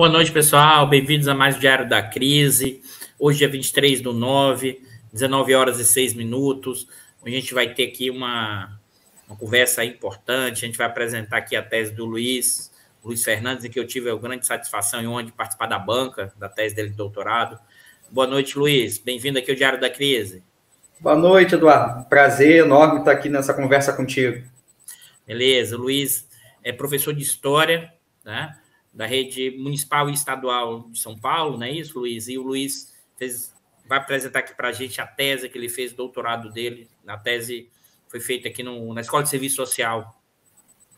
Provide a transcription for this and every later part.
Boa noite, pessoal. Bem-vindos a mais o Diário da Crise. Hoje é 23 do 9, 19 horas e 6 minutos. A gente vai ter aqui uma, uma conversa importante. A gente vai apresentar aqui a tese do Luiz, Luiz Fernandes, em que eu tive a grande satisfação e honra de participar da banca da tese dele de doutorado. Boa noite, Luiz. Bem-vindo aqui ao Diário da Crise. Boa noite, Eduardo. Prazer enorme estar aqui nessa conversa contigo. Beleza. Luiz é professor de História, né? Da rede municipal e estadual de São Paulo, não é isso, Luiz? E o Luiz fez, vai apresentar aqui para a gente a tese que ele fez, doutorado dele. A tese foi feita aqui no, na Escola de Serviço Social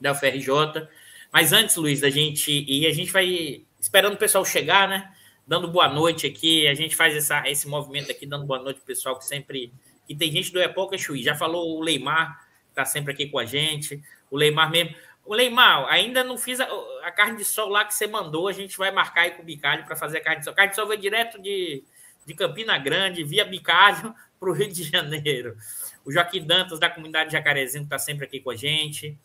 da UFRJ. Mas antes, Luiz, da gente ir, a gente vai esperando o pessoal chegar, né? Dando boa noite aqui. A gente faz essa, esse movimento aqui, dando boa noite pro pessoal que sempre. que tem gente do Epoca Chuí. Já falou o Leimar, que está sempre aqui com a gente. O Leimar mesmo. O Leimar, ainda não fiz a, a, carne de sol lá que você mandou. A gente vai marcar aí com o Bicalho para fazer a carne de sol. A carne de sol vai direto de, de Campina Grande, via Bicalho, para o Rio de Janeiro. O Joaquim Dantas, da comunidade Jacarezinho, está sempre aqui com a gente.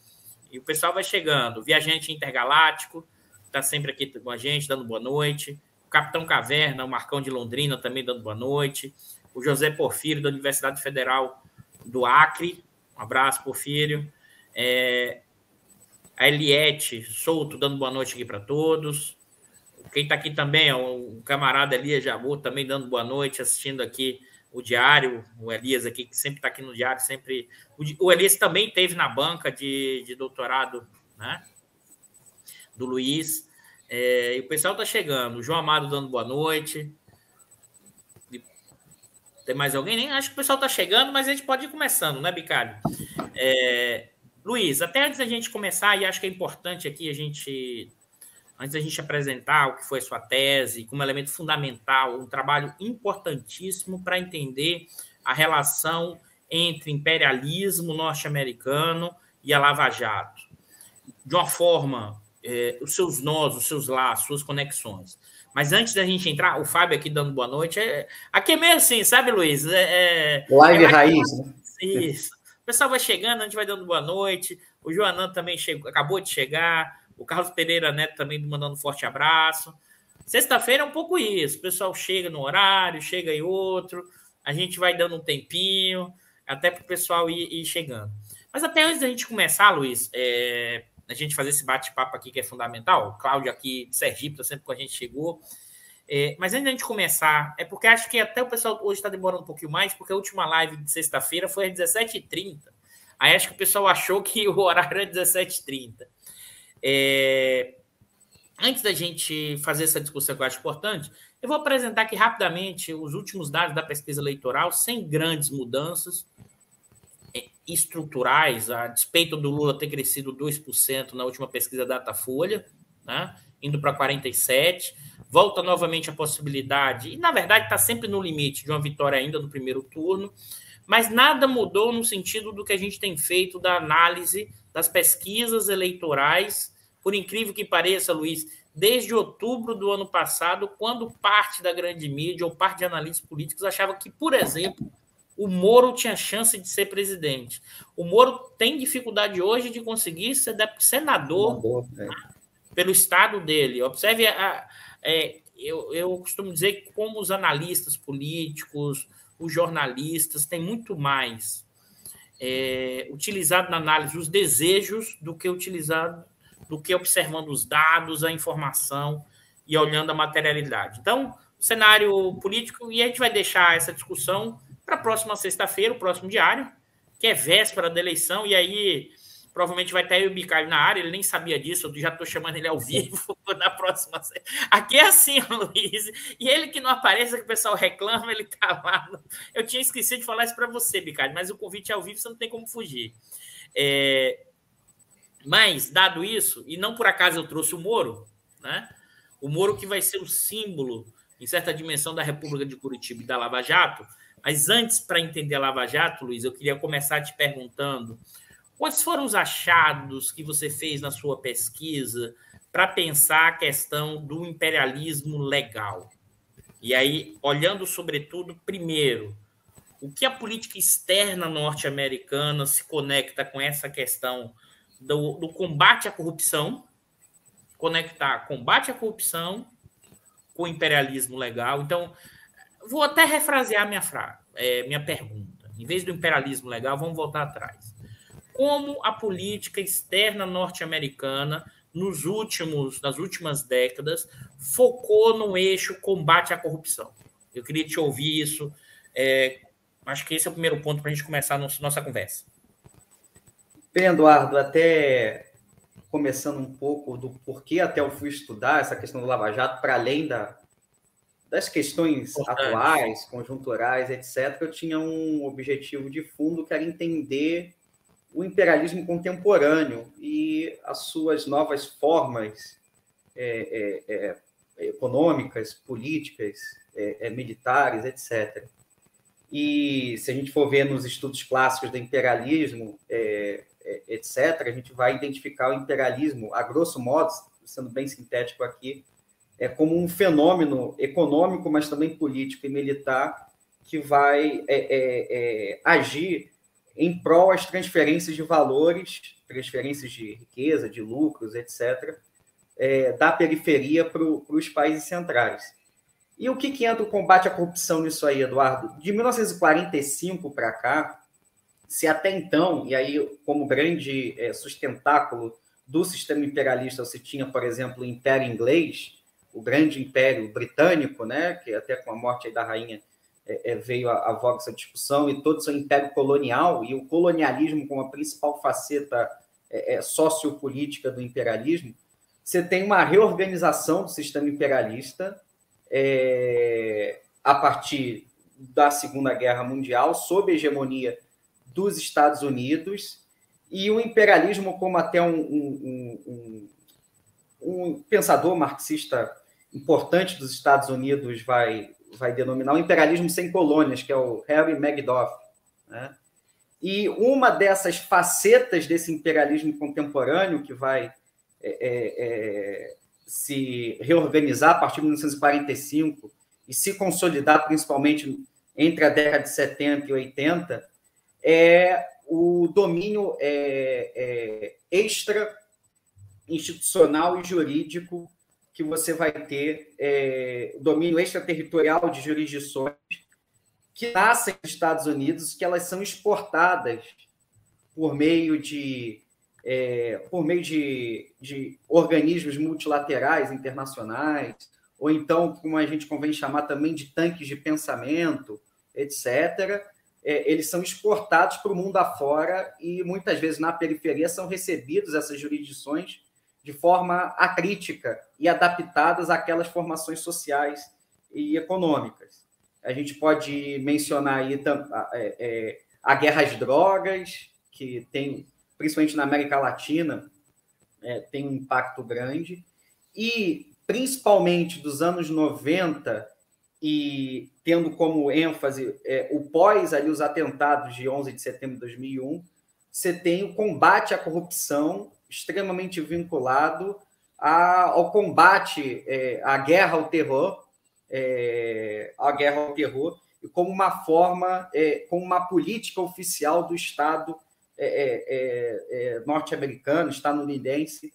E o pessoal vai chegando. O Viajante Intergaláctico está sempre aqui com a gente, dando boa noite. O Capitão Caverna, o Marcão de Londrina, também dando boa noite. O José Porfírio, da Universidade Federal do Acre. Um abraço, Porfírio. É, a Eliette Souto dando boa noite aqui para todos. Quem está aqui também o camarada Elias Jabu, também dando boa noite, assistindo aqui o Diário, o Elias aqui, que sempre está aqui no Diário, sempre. O Elias também teve na banca de, de doutorado, né? Do Luiz. É, e o pessoal está chegando. O João Amado dando boa noite. Tem mais alguém? Nem acho que o pessoal está chegando, mas a gente pode ir começando, né, Bicalho? É, Luiz, até antes da gente começar, e acho que é importante aqui a gente, antes da gente apresentar o que foi a sua tese, como elemento fundamental, um trabalho importantíssimo para entender a relação entre imperialismo norte-americano e a Lava Jato. De uma forma, é, os seus nós, os seus laços, suas conexões. Mas antes da gente entrar, o Fábio aqui dando boa noite. É, aqui é meio assim, sabe, Luiz? É, é Live é raiz. Né? Isso pessoal vai chegando, a gente vai dando boa noite. O Joanan também chegou, acabou de chegar. O Carlos Pereira Neto também mandando um forte abraço. Sexta-feira é um pouco isso. O pessoal chega no horário, chega em outro. A gente vai dando um tempinho, até para o pessoal ir, ir, chegando. Mas até antes da gente começar, Luiz, é, a gente fazer esse bate-papo aqui que é fundamental. O Cláudio aqui de Sergipe, tá sempre com a gente chegou. É, mas antes da gente começar, é porque acho que até o pessoal hoje está demorando um pouquinho mais, porque a última live de sexta-feira foi às 17h30. Aí acho que o pessoal achou que o horário era 17h30. É, antes da gente fazer essa discussão que eu acho importante, eu vou apresentar aqui rapidamente os últimos dados da pesquisa eleitoral, sem grandes mudanças é, estruturais, a despeito do Lula ter crescido 2% na última pesquisa Datafolha, né, indo para 47% volta novamente a possibilidade, e na verdade está sempre no limite de uma vitória ainda no primeiro turno, mas nada mudou no sentido do que a gente tem feito da análise das pesquisas eleitorais, por incrível que pareça, Luiz, desde outubro do ano passado, quando parte da grande mídia ou parte de analistas políticos achava que, por exemplo, o Moro tinha chance de ser presidente. O Moro tem dificuldade hoje de conseguir ser senador, é. pelo estado dele. Observe a, é, eu, eu costumo dizer que, como os analistas políticos, os jornalistas, têm muito mais é, utilizado na análise os desejos do que utilizado, do que observando os dados, a informação e olhando a materialidade. Então, cenário político, e a gente vai deixar essa discussão para a próxima sexta-feira, o próximo diário, que é véspera da eleição, e aí Provavelmente vai ter o Bicalho na área, ele nem sabia disso, eu já estou chamando ele ao vivo na próxima. Aqui é assim, Luiz. E ele que não aparece, que o pessoal reclama, ele está lá. Eu tinha esquecido de falar isso para você, Bicalho, mas o convite é ao vivo, você não tem como fugir. É... Mas, dado isso, e não por acaso eu trouxe o Moro, né? O Moro que vai ser o símbolo, em certa dimensão, da República de Curitiba e da Lava Jato. Mas antes, para entender a Lava Jato, Luiz, eu queria começar te perguntando Quais foram os achados que você fez na sua pesquisa para pensar a questão do imperialismo legal? E aí, olhando sobretudo, primeiro, o que a política externa norte-americana se conecta com essa questão do, do, combate à corrupção, conectar combate à corrupção com o imperialismo legal. Então, vou até refrasear minha, fra é, minha pergunta. Em vez do imperialismo legal, vamos voltar atrás. Como a política externa norte-americana, nos últimos, nas últimas décadas, focou no eixo combate à corrupção? Eu queria te ouvir isso. É, acho que esse é o primeiro ponto para a gente começar a nossa conversa. Bem, Eduardo, até começando um pouco do porquê até eu fui estudar essa questão do Lava Jato, para além da, das questões Importante. atuais, conjunturais, etc., eu tinha um objetivo de fundo que era entender o imperialismo contemporâneo e as suas novas formas é, é, é, econômicas, políticas, é, é, militares, etc. E se a gente for ver nos estudos clássicos do imperialismo, etc., a gente vai identificar o imperialismo, a grosso modo, sendo bem sintético aqui, é como um fenômeno econômico, mas também político e militar, que vai é, é, é, agir em prol das transferências de valores, transferências de riqueza, de lucros, etc., é, da periferia para os países centrais. E o que, que entra o combate à corrupção nisso aí, Eduardo? De 1945 para cá, se até então, e aí como grande é, sustentáculo do sistema imperialista você tinha, por exemplo, o Império Inglês, o grande Império Britânico, né, que até com a morte da rainha é, é, veio a voga essa discussão, e todo seu império colonial, e o colonialismo como a principal faceta é, é, sociopolítica do imperialismo, você tem uma reorganização do sistema imperialista é, a partir da Segunda Guerra Mundial, sob a hegemonia dos Estados Unidos e o imperialismo, como até um, um, um, um pensador marxista importante dos Estados Unidos vai, vai denominar o imperialismo sem colônias, que é o Harry Magdoff. Né? E uma dessas facetas desse imperialismo contemporâneo que vai é, é, é se reorganizar a partir de 1945 e se consolidar principalmente entre a década de 70 e 80, é o domínio é, é, extra institucional e jurídico que você vai ter, é, domínio extraterritorial de jurisdições que nascem nos Estados Unidos, que elas são exportadas por meio de é, por meio de, de organismos multilaterais internacionais, ou então, como a gente convém chamar também de tanques de pensamento, etc., é, eles são exportados para o mundo afora e muitas vezes na periferia são recebidos essas jurisdições de forma acrítica e adaptadas àquelas formações sociais e econômicas. A gente pode mencionar aí é, é, a guerra às drogas, que tem, principalmente na América Latina, é, tem um impacto grande, e principalmente dos anos 90 e tendo como ênfase é, o pós ali os atentados de 11 de setembro de 2001, você tem o combate à corrupção extremamente vinculado a, ao combate é, à guerra ao terror, é, à guerra ao terror, e como uma forma, é, como uma política oficial do Estado é, é, norte-americano, estadunidense,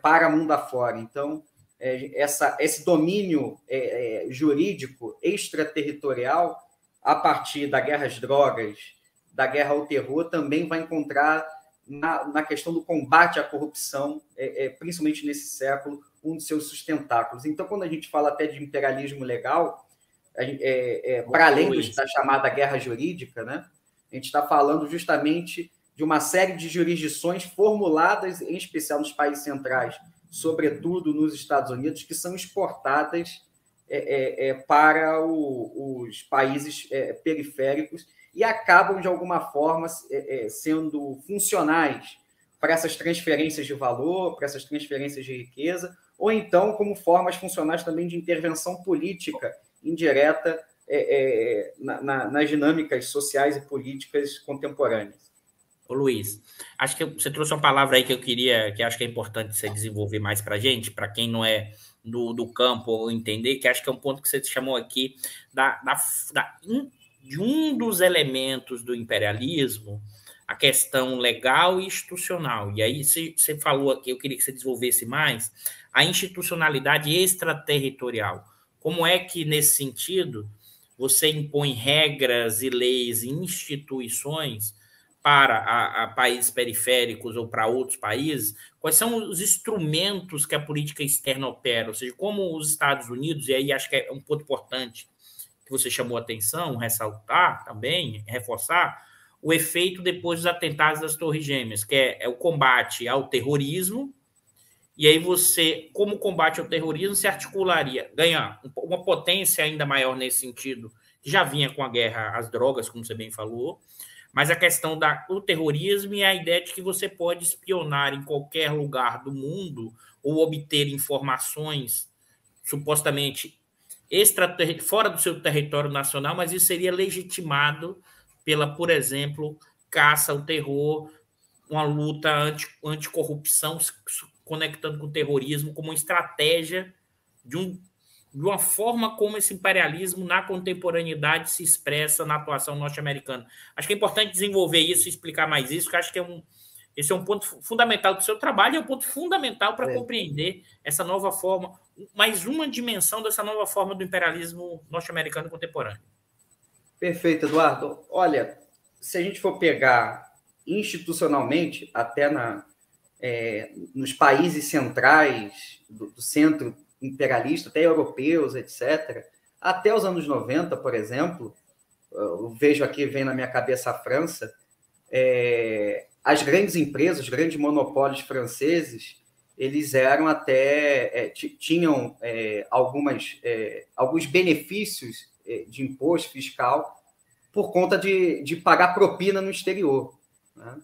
para mundo afora. Então, é, essa, esse domínio é, é, jurídico extraterritorial, a partir da guerra às drogas, da guerra ao terror, também vai encontrar na, na questão do combate à corrupção, é, é, principalmente nesse século, um dos seus sustentáculos. Então, quando a gente fala até de imperialismo legal, é, para além do, da chamada guerra jurídica, né, a gente está falando justamente de uma série de jurisdições formuladas, em especial nos países centrais, sobretudo nos Estados Unidos, que são exportadas é, é, é para o, os países é, periféricos e acabam, de alguma forma, é, sendo funcionais para essas transferências de valor, para essas transferências de riqueza, ou então como formas funcionais também de intervenção política indireta na, na, nas dinâmicas sociais e políticas contemporâneas. Ô Luiz, acho que você trouxe uma palavra aí que eu queria, que acho que é importante você desenvolver mais para a gente, para quem não é do, do campo entender, que acho que é um ponto que você chamou aqui da, da, da, de um dos elementos do imperialismo, a questão legal e institucional. E aí você falou aqui, eu queria que você desenvolvesse mais, a institucionalidade extraterritorial. Como é que, nesse sentido, você impõe regras e leis e instituições para a, a, países periféricos ou para outros países, quais são os instrumentos que a política externa opera, ou seja, como os Estados Unidos, e aí acho que é um ponto importante que você chamou atenção, ressaltar também, reforçar, o efeito depois dos atentados das Torres Gêmeas, que é, é o combate ao terrorismo, e aí você, como combate ao terrorismo, se articularia, ganhar uma potência ainda maior nesse sentido, que já vinha com a guerra às drogas, como você bem falou, mas a questão do terrorismo e a ideia de que você pode espionar em qualquer lugar do mundo ou obter informações supostamente fora do seu território nacional, mas isso seria legitimado pela, por exemplo, caça ao terror, uma luta anti, anticorrupção, conectando com o terrorismo como uma estratégia de um de uma forma como esse imperialismo na contemporaneidade se expressa na atuação norte-americana. Acho que é importante desenvolver isso e explicar mais isso, porque acho que é um, esse é um ponto fundamental do seu trabalho é um ponto fundamental para é. compreender essa nova forma, mais uma dimensão dessa nova forma do imperialismo norte-americano contemporâneo. Perfeito, Eduardo. Olha, se a gente for pegar institucionalmente, até na, é, nos países centrais do, do centro imperialista, até europeus, etc. Até os anos 90, por exemplo, eu vejo aqui, vem na minha cabeça a França, é, as grandes empresas, os grandes monopólios franceses, eles eram até, é, tinham é, algumas, é, alguns benefícios é, de imposto fiscal por conta de, de pagar propina no exterior. Né?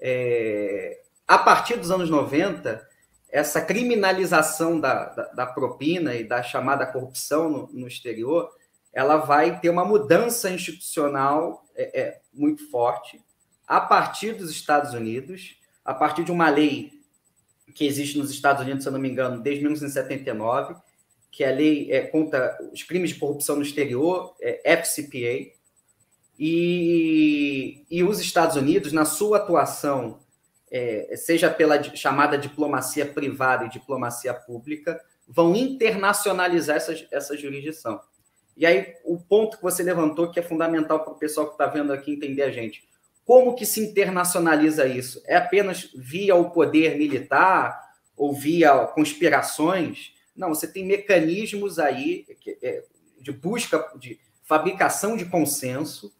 É, a partir dos anos 90, essa criminalização da, da, da, propina e da chamada corrupção no, no, exterior, ela vai ter uma mudança institucional é, muito forte a partir dos Estados Unidos, a partir de uma lei que existe nos Estados Unidos, se eu não me engano, desde 1979, que é a lei é, contra os crimes de corrupção no exterior, é FCPA, e, e os Estados Unidos, na sua atuação é, seja pela chamada diplomacia privada e diplomacia pública, vão internacionalizar essa, essa jurisdição. E aí, o ponto que você levantou, que é fundamental para o pessoal que está vendo aqui entender a gente. Como que se internacionaliza isso? É apenas via o poder militar ou via conspirações? Não, você tem mecanismos aí é, de busca, de fabricação de consenso,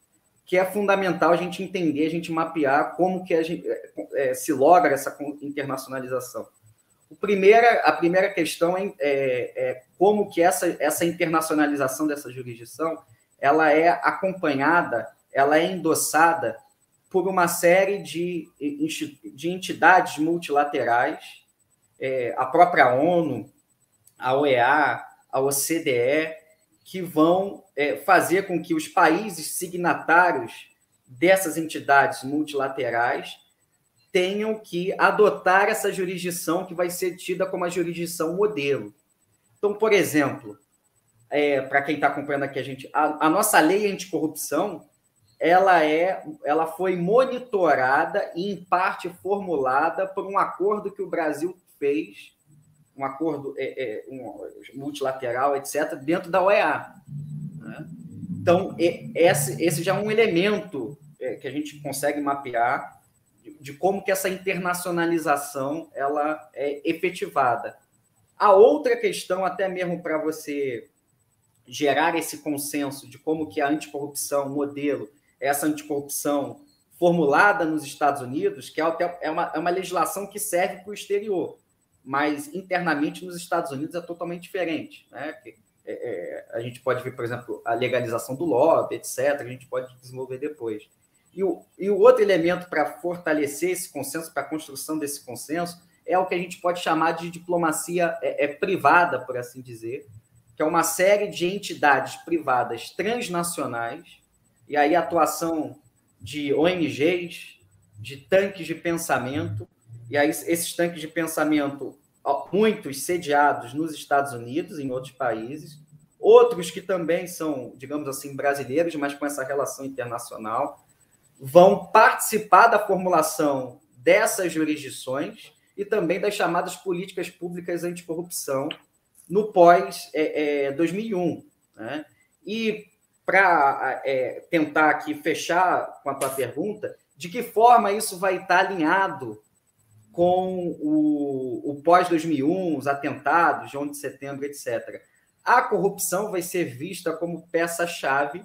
que é fundamental a gente entender, a gente mapear como que a gente é, é se logra essa internacionalização. O primeira, a primeira questão é, é, é, como que essa, essa internacionalização dessa jurisdição ela é acompanhada, ela é endossada por uma série de, de entidades multilaterais, é, a própria ONU, a OEA, a OCDE, que vão é, fazer com que os países signatários dessas entidades multilaterais tenham que adotar essa jurisdição que vai ser tida como a jurisdição modelo. Então, por exemplo, é, para quem está acompanhando aqui a gente, a, a, nossa lei anticorrupção, ela é, ela foi monitorada e em parte formulada por um acordo que o Brasil fez um acordo é, é, um, multilateral, etc., dentro da OEA. Né? Então, esse, esse já é um elemento é, que a gente consegue mapear de, de, como que essa internacionalização ela é efetivada. A outra questão, até mesmo para você gerar esse consenso de como que a anticorrupção modelo, essa anticorrupção formulada nos Estados Unidos, que é, é uma, é uma legislação que serve para o exterior mas internamente nos Estados Unidos é totalmente diferente. Né? É, é, a gente pode ver, por exemplo, a legalização do lobby, etc., a gente pode desenvolver depois. E o, e o outro elemento para fortalecer esse consenso, para a construção desse consenso, é o que a gente pode chamar de diplomacia é, é privada, por assim dizer, que é uma série de entidades privadas transnacionais, e aí atuação de ONGs, de tanques de pensamento, e aí esses tanques de pensamento, muitos sediados nos Estados Unidos, em outros países, outros que também são, digamos assim, brasileiros, mas com essa relação internacional. vão participar da formulação dessas jurisdições e também das chamadas políticas públicas anticorrupção no pós-2001. É, né? E para é, tentar aqui fechar com a tua pergunta, de que forma isso vai estar alinhado com o, o pós-2001, os atentados de 11 de setembro, etc. A corrupção vai ser vista como peça-chave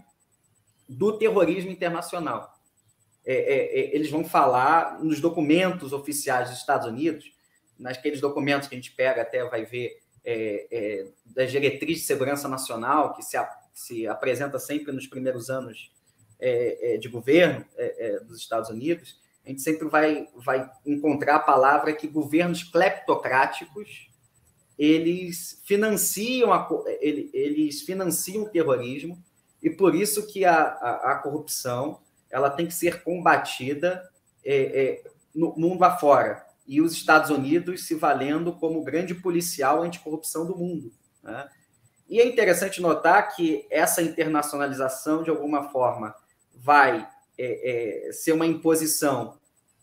do terrorismo internacional. É, é, é, eles vão falar nos documentos oficiais dos Estados Unidos, naqueles documentos que a gente pega até vai ver é, é, das diretrizes de segurança nacional, que se, a, se apresenta sempre nos primeiros anos é, de governo dos Estados Unidos, a gente sempre vai, vai encontrar a palavra que governos cleptocráticos eles financiam a, eles financiam o terrorismo e por isso que a, a, a corrupção ela tem que ser combatida é, é, no mundo afora e os Estados Unidos se valendo como grande policial anticorrupção do mundo. Né? E é interessante notar que essa internacionalização, de alguma forma, vai é, é, ser uma imposição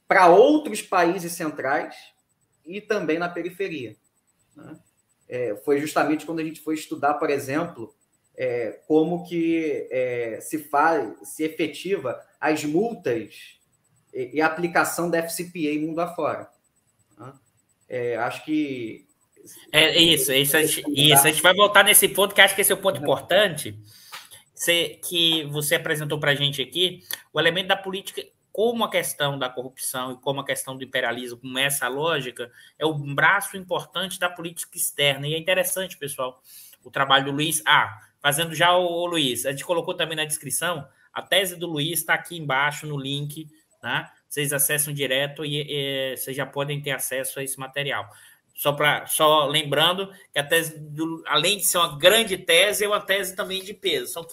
para outros países centrais e também na periferia. Né? É, foi justamente quando a gente foi estudar, por exemplo, é, como que é, se faz, se efetiva as multas e, e a aplicação da FCPA mundo afora. Né? É, acho que é isso, isso, a gente, isso. A gente vai voltar nesse ponto, que acho que esse é o ponto uhum. importante que você apresentou para a gente aqui, o elemento da política como a questão da corrupção e como a questão do imperialismo, com essa lógica, é o braço importante da política externa. E é interessante, pessoal, o trabalho do Luiz. Ah, fazendo já o, Luiz, a gente colocou também na descrição, a tese do Luiz está aqui embaixo no link, né? Vocês acessam direto e, e vocês já podem ter acesso a esse material. Só, pra, só lembrando que a tese, do, além de ser uma grande tese, é uma tese também de peso. São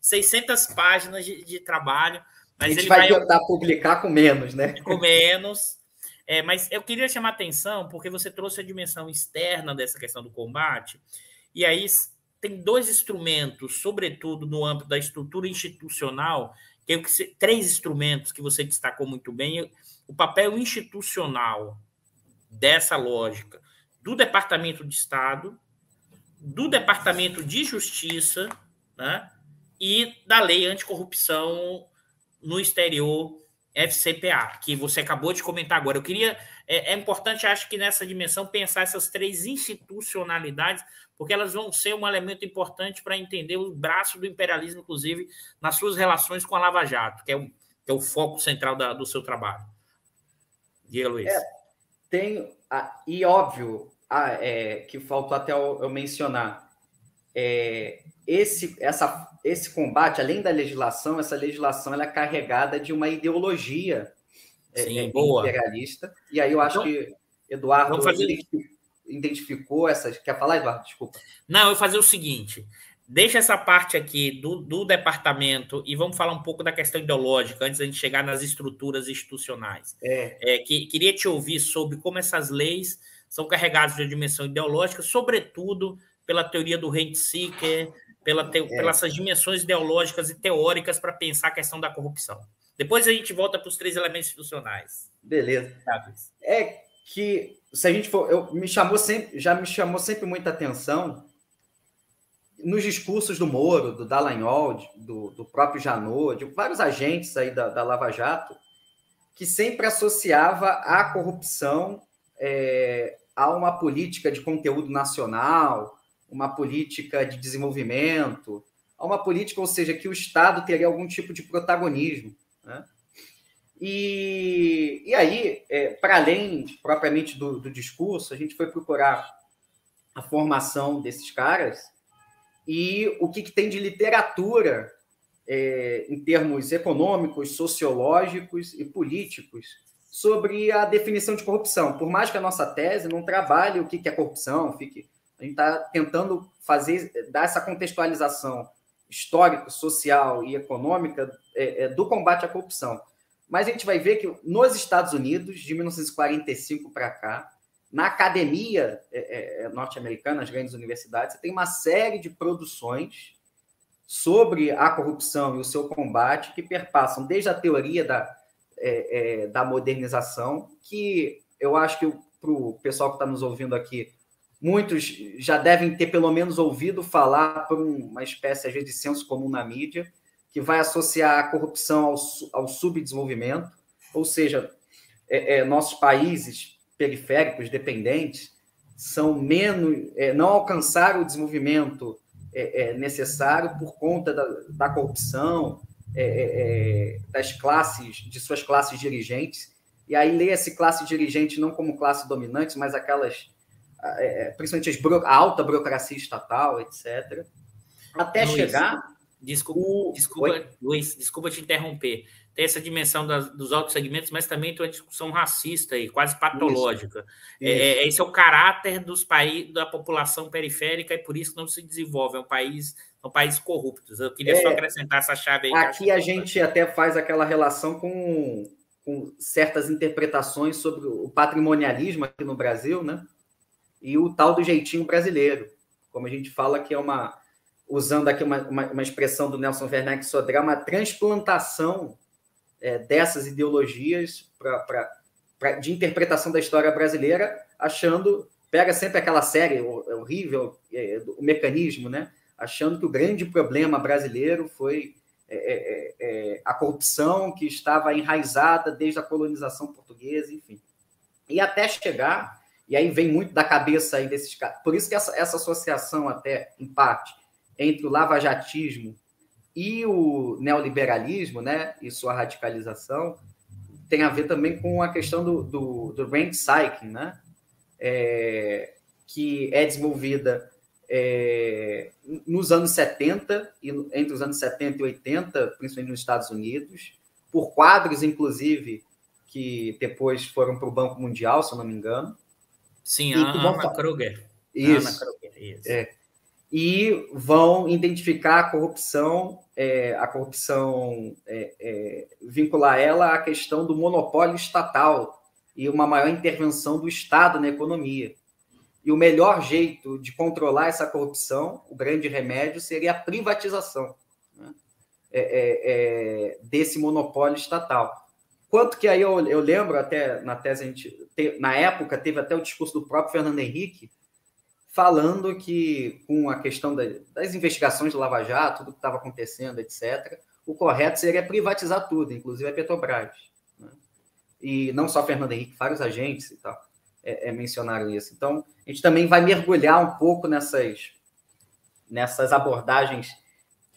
600 páginas de, de trabalho mas a gente vai, vai tentar publicar com menos, né? Com menos. É, mas eu queria chamar a atenção porque você trouxe a dimensão externa dessa questão do combate. E aí tem dois instrumentos, sobretudo no âmbito da estrutura institucional, que, é que três instrumentos que você destacou muito bem. O papel institucional dessa lógica do Departamento de Estado, do Departamento de Justiça né, e da Lei Anticorrupção no exterior FCPA, que você acabou de comentar agora. Eu queria. É, é, importante, acho que nessa dimensão, pensar essas três institucionalidades, porque elas vão ser um elemento importante para entender o braço do imperialismo, inclusive, nas suas relações com a Lava Jato, que é o, que é o foco central da, do seu trabalho. Diga, Luiz. É, tem. e óbvio, é, que faltou até eu, eu mencionar. É, esse, essa, esse combate, além da legislação, essa legislação ela é carregada de uma ideologia é, Sim, é, imperialista. E aí eu acho então, que Eduardo fazer... identificou essas. Quer falar, Eduardo? Desculpa. Não, eu vou fazer o seguinte. Deixa essa parte aqui do, do departamento e vamos falar um pouco da questão ideológica antes da gente chegar nas estruturas institucionais. É. É, que, queria te ouvir sobre como essas leis são carregadas de dimensão ideológica, sobretudo pela teoria do rent seeker, pela te, é. pelas dimensões ideológicas e teóricas para pensar a questão da corrupção. Depois a gente volta para os três elementos institucionais. Beleza. É que se a gente for, eu me chamou sempre, já me chamou sempre muita atenção nos discursos do Moro, do Dallagnol, do, do próprio Janot, de vários agentes aí da, da Lava Jato, que sempre associava a corrupção é, a uma política de conteúdo nacional, uma política de desenvolvimento, a uma política, ou seja, que o Estado teria algum tipo de protagonismo. Né? E, e aí, é, para além propriamente do, do discurso, a gente foi procurar a formação desses caras e o que, que tem de literatura é, em termos econômicos, sociológicos e políticos sobre a definição de corrupção. Por mais que a nossa tese não trabalhe o que, é corrupção, fique a gente está tentando fazer, dar essa contextualização histórica, social e econômica é, é, do combate à corrupção. Mas a gente vai ver que nos Estados Unidos, de 1945 para cá, na academia é, é, é, norte-americana, nas grandes universidades, você tem uma série de produções sobre a corrupção e o seu combate, que perpassam desde a teoria da, é, é, da modernização, que eu acho que para o pessoal que está nos ouvindo aqui, muitos já devem ter pelo menos ouvido falar por uma espécie, às vezes, de senso comum na mídia, que vai associar a corrupção ao, ao subdesenvolvimento, ou seja, é, é, nossos países periféricos dependentes são menos, é, não alcançaram o desenvolvimento é, necessário por conta da, da corrupção é, das classes, de suas classes dirigentes. E aí lê-se classe dirigente não como classe dominante, mas aquelas, principalmente a alta burocracia estatal, etc. Até chegar Desculpa, o... desculpa Luiz, desculpa te interromper. Tem essa dimensão das, dos altos segmentos, mas também tem uma discussão racista e quase patológica. Isso. É, é, esse é o caráter dos países da população periférica e por isso não se desenvolve. É um país, são países corruptos. Eu queria é, só acrescentar essa chave aí. Aqui a gente até faz aquela relação com, com certas interpretações sobre o patrimonialismo aqui no Brasil, né? E o tal do jeitinho brasileiro. Como a gente fala que é uma usando aqui uma, uma, uma expressão do Nelson Werneck Sodré, uma transplantação é, dessas ideologias pra, pra, pra, de interpretação da história brasileira, achando, pega sempre aquela série é horrível, é, o mecanismo, né? Achando que o grande problema brasileiro foi é, é, é, a corrupção que estava enraizada desde a colonização portuguesa, enfim. E até chegar, e aí vem muito da cabeça aí desses caras, por isso que essa, essa associação até, em parte, entre o lavajatismo e o neoliberalismo, né, e sua radicalização, tem a ver também com a questão do, do, do cycling, né, é, que é desenvolvida é, nos anos 70, e entre os anos 70 e 80, principalmente nos Estados Unidos, por quadros, inclusive, que depois foram para o Banco Mundial, se eu não me engano. Sim, a Ana Kruger. Isso. Ana Kruger, isso. É e vão identificar a corrupção, é, a corrupção, é, é, vincular ela à questão do monopólio estatal e uma maior intervenção do Estado na economia. E o melhor jeito de controlar essa corrupção, o grande remédio, seria a privatização né? É, é, é, desse monopólio estatal. Quanto que aí eu, eu lembro, até na tese, a gente, na época, teve até o discurso do próprio Fernando Henrique, falando que, com a questão das investigações do Lava Jato, tudo que estava acontecendo, etc., o correto seria privatizar tudo, inclusive a Petrobras. Né? E não só Fernando Henrique, vários agentes e tal é, é, mencionaram isso. Então, a gente também vai mergulhar um pouco nessas, nessas abordagens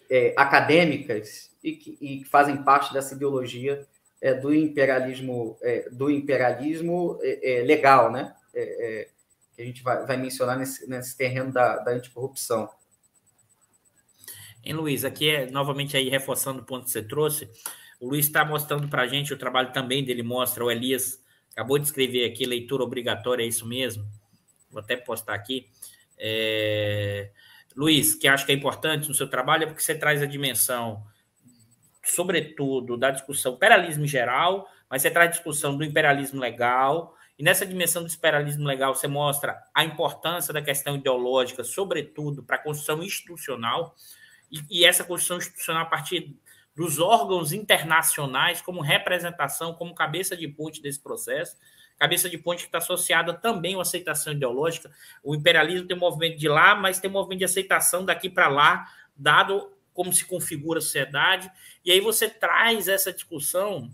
é, acadêmicas e que, e que, fazem parte dessa ideologia é, do imperialismo, é, do imperialismo legal, né? que a gente vai, vai mencionar nesse, nesse terreno da, da anticorrupção. Hein, Luiz, aqui é novamente aí reforçando o ponto que você trouxe. O Luiz está mostrando para a gente o trabalho também dele, mostra, o Elias acabou de escrever aqui, leitura obrigatória, é isso mesmo. Vou até postar aqui. É... Luiz, que acho que é importante no seu trabalho é porque você traz a dimensão, sobretudo, da discussão imperialismo geral, mas você traz a discussão do imperialismo legal, e nessa dimensão do imperialismo legal, você mostra a importância da questão ideológica, sobretudo para a construção institucional, e, e, essa construção institucional a partir dos órgãos internacionais, como representação, como cabeça de ponte desse processo, cabeça de ponte que está associada também à aceitação ideológica. O imperialismo tem um movimento de lá, mas tem um movimento de aceitação daqui para lá, dado como se configura a sociedade. E aí você traz essa discussão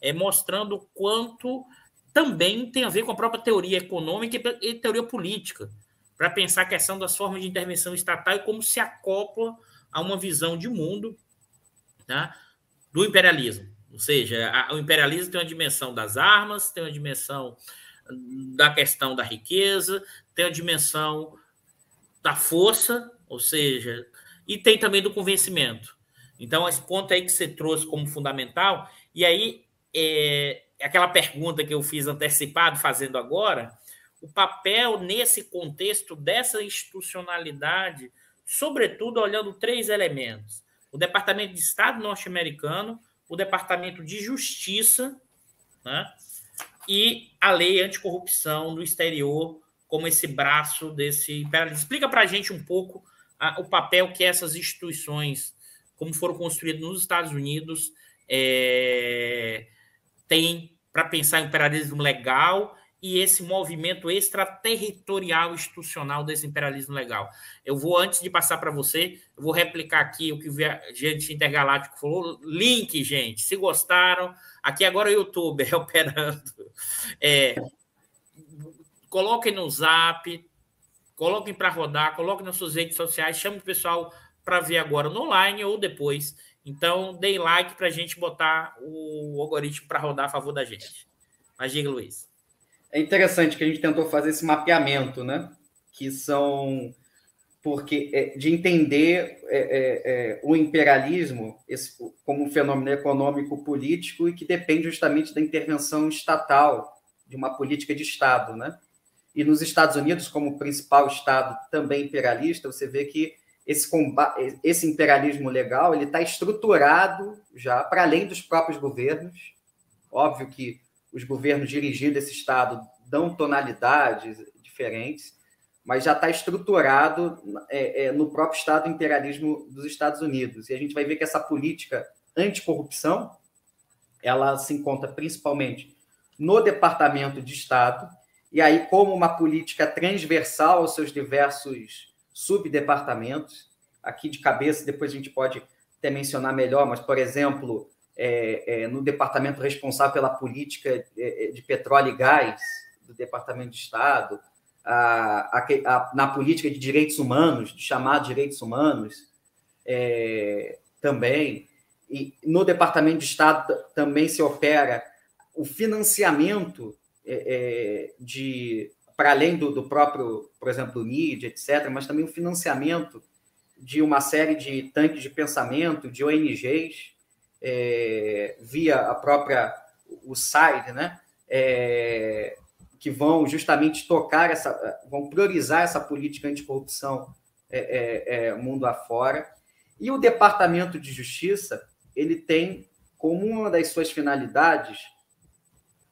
é, mostrando quanto também tem a ver com a própria teoria econômica e teoria política, para pensar a questão das formas de intervenção estatal e como se acopla a uma visão de mundo tá, do imperialismo. Ou seja, a, o imperialismo tem uma dimensão das armas, tem uma dimensão da questão da riqueza, tem a dimensão da força, ou seja, e tem também do convencimento. Então, esse ponto aí que você trouxe como fundamental, e aí é, aquela pergunta que eu fiz antecipado, fazendo agora, o papel nesse contexto dessa institucionalidade, sobretudo olhando três elementos: o Departamento de Estado norte-americano, o Departamento de Justiça né, e a lei anticorrupção do exterior, como esse braço desse imperialismo. Explica para a gente um pouco a, o papel que essas instituições, como foram construídas nos Estados Unidos, é, têm para pensar em imperialismo legal e esse movimento extraterritorial institucional desse imperialismo legal. Eu vou, antes de passar para você, eu vou replicar aqui o que o gente intergaláctico falou. Link, gente, se gostaram. Aqui agora o YouTube é operando. É, coloquem no zap, coloquem para rodar, coloquem nas suas redes sociais, chame o pessoal para ver agora no online ou depois. Então, deem like para a gente botar o algoritmo para rodar a favor da gente. Mas diga, Luiz é interessante que a gente tentou fazer esse mapeamento, né? Que são porque é, de entender é, é, é, o imperialismo esse, como um fenômeno econômico político e que depende justamente da intervenção estatal de uma política de Estado, né? E nos Estados Unidos, como principal estado também imperialista, você vê que esse, combate, esse imperialismo legal ele está estruturado já para além dos próprios governos. Óbvio que os governos dirigindo esse Estado dão tonalidades diferentes, mas já está estruturado é, é, no próprio Estado imperialismo dos Estados Unidos. E a gente vai ver que essa política anticorrupção ela se encontra principalmente no Departamento de Estado, e aí, como uma política transversal aos seus diversos subdepartamentos, aqui de cabeça, depois a gente pode até mencionar melhor, mas, por exemplo, é, é, no departamento responsável pela política é, é, de petróleo e gás do Departamento de Estado, a, a, a, na política de direitos humanos, de chamado direitos humanos, é, também. E no Departamento de Estado também se opera o financiamento é, de para além do, do, próprio, por exemplo, do NID, etc., mas também o financiamento de uma série de tanques de pensamento, de ONGs, é, via a própria o site, né? É, que vão justamente tocar essa, vão priorizar essa política anticorrupção é, é, é, mundo afora. E o Departamento de Justiça ele tem como uma das suas finalidades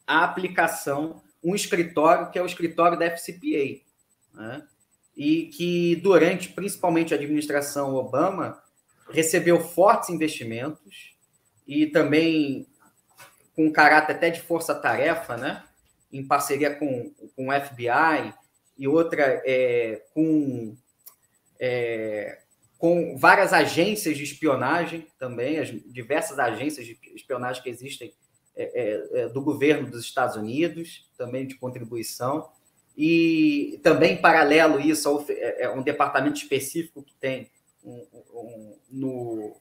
a aplicação um escritório que é o escritório da FCPA, né? e que durante principalmente a administração Obama recebeu fortes investimentos e também com caráter até de força-tarefa, né? em parceria com, com o FBI, e outra é, com, é, com várias agências de espionagem também, as diversas agências de espionagem que existem é, é, é do governo dos Estados Unidos, também de contribuição, e também, paralelo isso, é, é um departamento específico que tem um, um, no,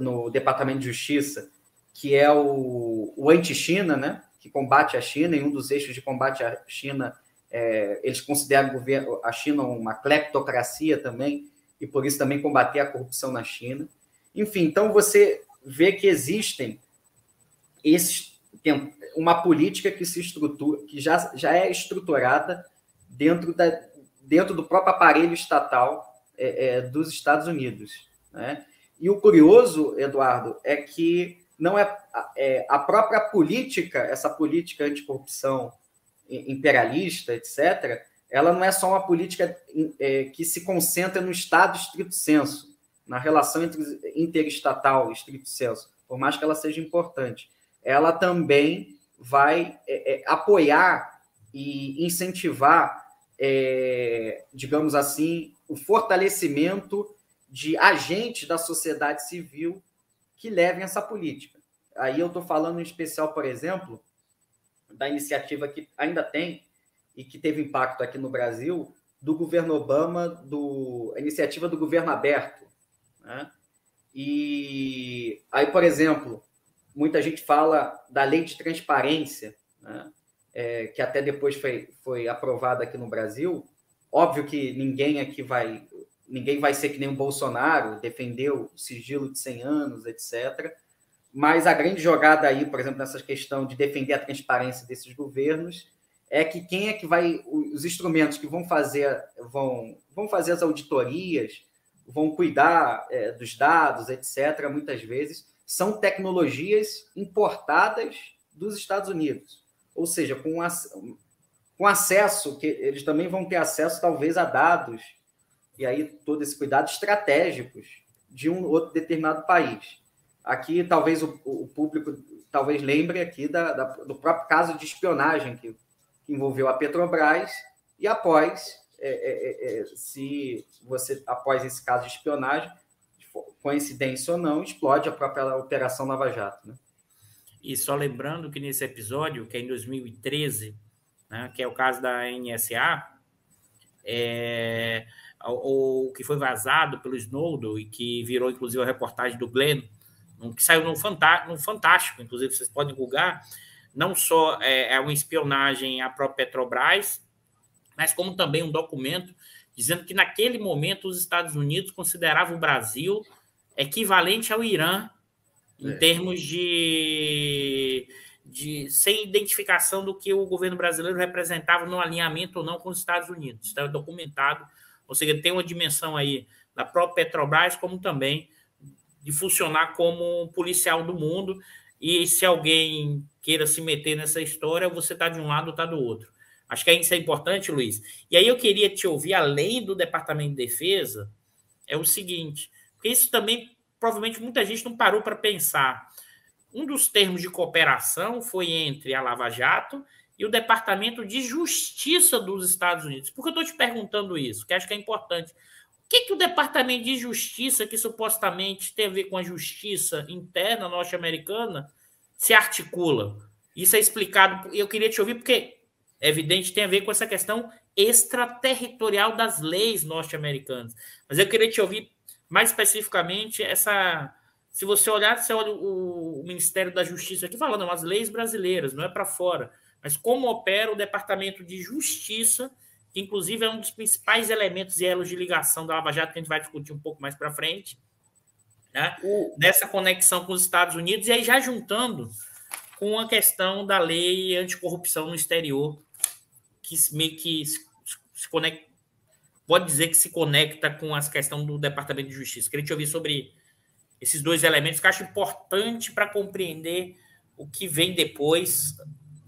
no Departamento de Justiça, que é o, o anti-China, né? que combate a China, e um dos eixos de combate à China, é, eles consideram governo, a China uma cleptocracia também, e por isso também combater a corrupção na China. Enfim, então você vê que existem esses, uma política que se estrutura, que já, já é estruturada dentro, da, dentro do próprio aparelho estatal é, é, dos Estados Unidos. Né? E o curioso, Eduardo, é que não é, é a própria política, essa política anticorrupção imperialista, etc., ela não é só uma política é, que se concentra no Estado estrito senso, na relação entre interestatal estrito senso, por mais que ela seja importante. Ela também vai é, é, apoiar e incentivar, é, digamos assim, o fortalecimento de agentes da sociedade civil que levem essa política. Aí eu estou falando em especial, por exemplo, da iniciativa que ainda tem e que teve impacto aqui no Brasil, do governo Obama, do, a iniciativa do governo aberto. Né? E aí, por exemplo, muita gente fala da lei de transparência, né? é, que até depois foi, foi aprovada aqui no Brasil. Óbvio que ninguém aqui vai ninguém vai ser que nem o Bolsonaro, defendeu o sigilo de 100 anos, etc. Mas a grande jogada aí, por exemplo, nessa questão de defender a transparência desses governos, é que quem é que vai, os instrumentos que vão fazer, vão, vão fazer as auditorias, vão cuidar é, dos dados, etc., muitas vezes, são tecnologias importadas dos Estados Unidos. Ou seja, com, com acesso, que eles também vão ter acesso, talvez, a dados e aí todo esse cuidado estratégicos de um outro determinado país. Aqui, talvez o, o público talvez lembre aqui da, da, do próprio caso de espionagem que, que envolveu a Petrobras e após, é, é, é, é se você após esse caso de espionagem, coincidência ou não, explode a própria Operação Lava Jato. Né? E só lembrando que nesse episódio, que é em 2013, né, que é o caso da NSA, é, o, o, que foi vazado pelo Snowden e que virou inclusive a reportagem do Glenn, que saiu no, no Fantástico, inclusive vocês podem divulgar, não só é, é uma espionagem à própria Petrobras, mas como também um documento dizendo que naquele momento os Estados Unidos consideravam o Brasil equivalente ao Irã em é. termos de, de sem identificação do que o governo brasileiro representava no alinhamento ou não com os Estados Unidos. Está documentado, ou seja, tem uma dimensão aí da própria Petrobras, como também de funcionar como policial do mundo. E se alguém queira se meter nessa história, você está de um lado ou está do outro. Acho que isso é importante, Luiz. E aí eu queria te ouvir, além do Departamento de Defesa, é o seguinte, porque isso também provavelmente muita gente não parou para pensar. Um dos termos de cooperação foi entre a Lava Jato e o Departamento de Justiça dos Estados Unidos. Por que eu estou te perguntando isso? Que acho que é importante. O que, que o Departamento de Justiça, que supostamente tem a ver com a justiça interna norte-americana, se articula? Isso é explicado. Eu queria te ouvir, porque é evidente tem a ver com essa questão extraterritorial das leis norte-americanas. Mas eu queria te ouvir mais especificamente, essa. Se você olhar, você olha o, o Ministério da Justiça aqui falando, as leis brasileiras, não é para fora, mas como opera o Departamento de Justiça, que inclusive é um dos principais elementos e elos de ligação da Lava Jato, que a gente vai discutir um pouco mais para frente, né? nessa conexão com os Estados Unidos, e aí já juntando com a questão da lei anticorrupção no exterior, que meio que se, conecta pode dizer que se conecta com as questões do Departamento de Justiça. Queria te ouvir sobre esses dois elementos que eu acho importante para compreender o que vem depois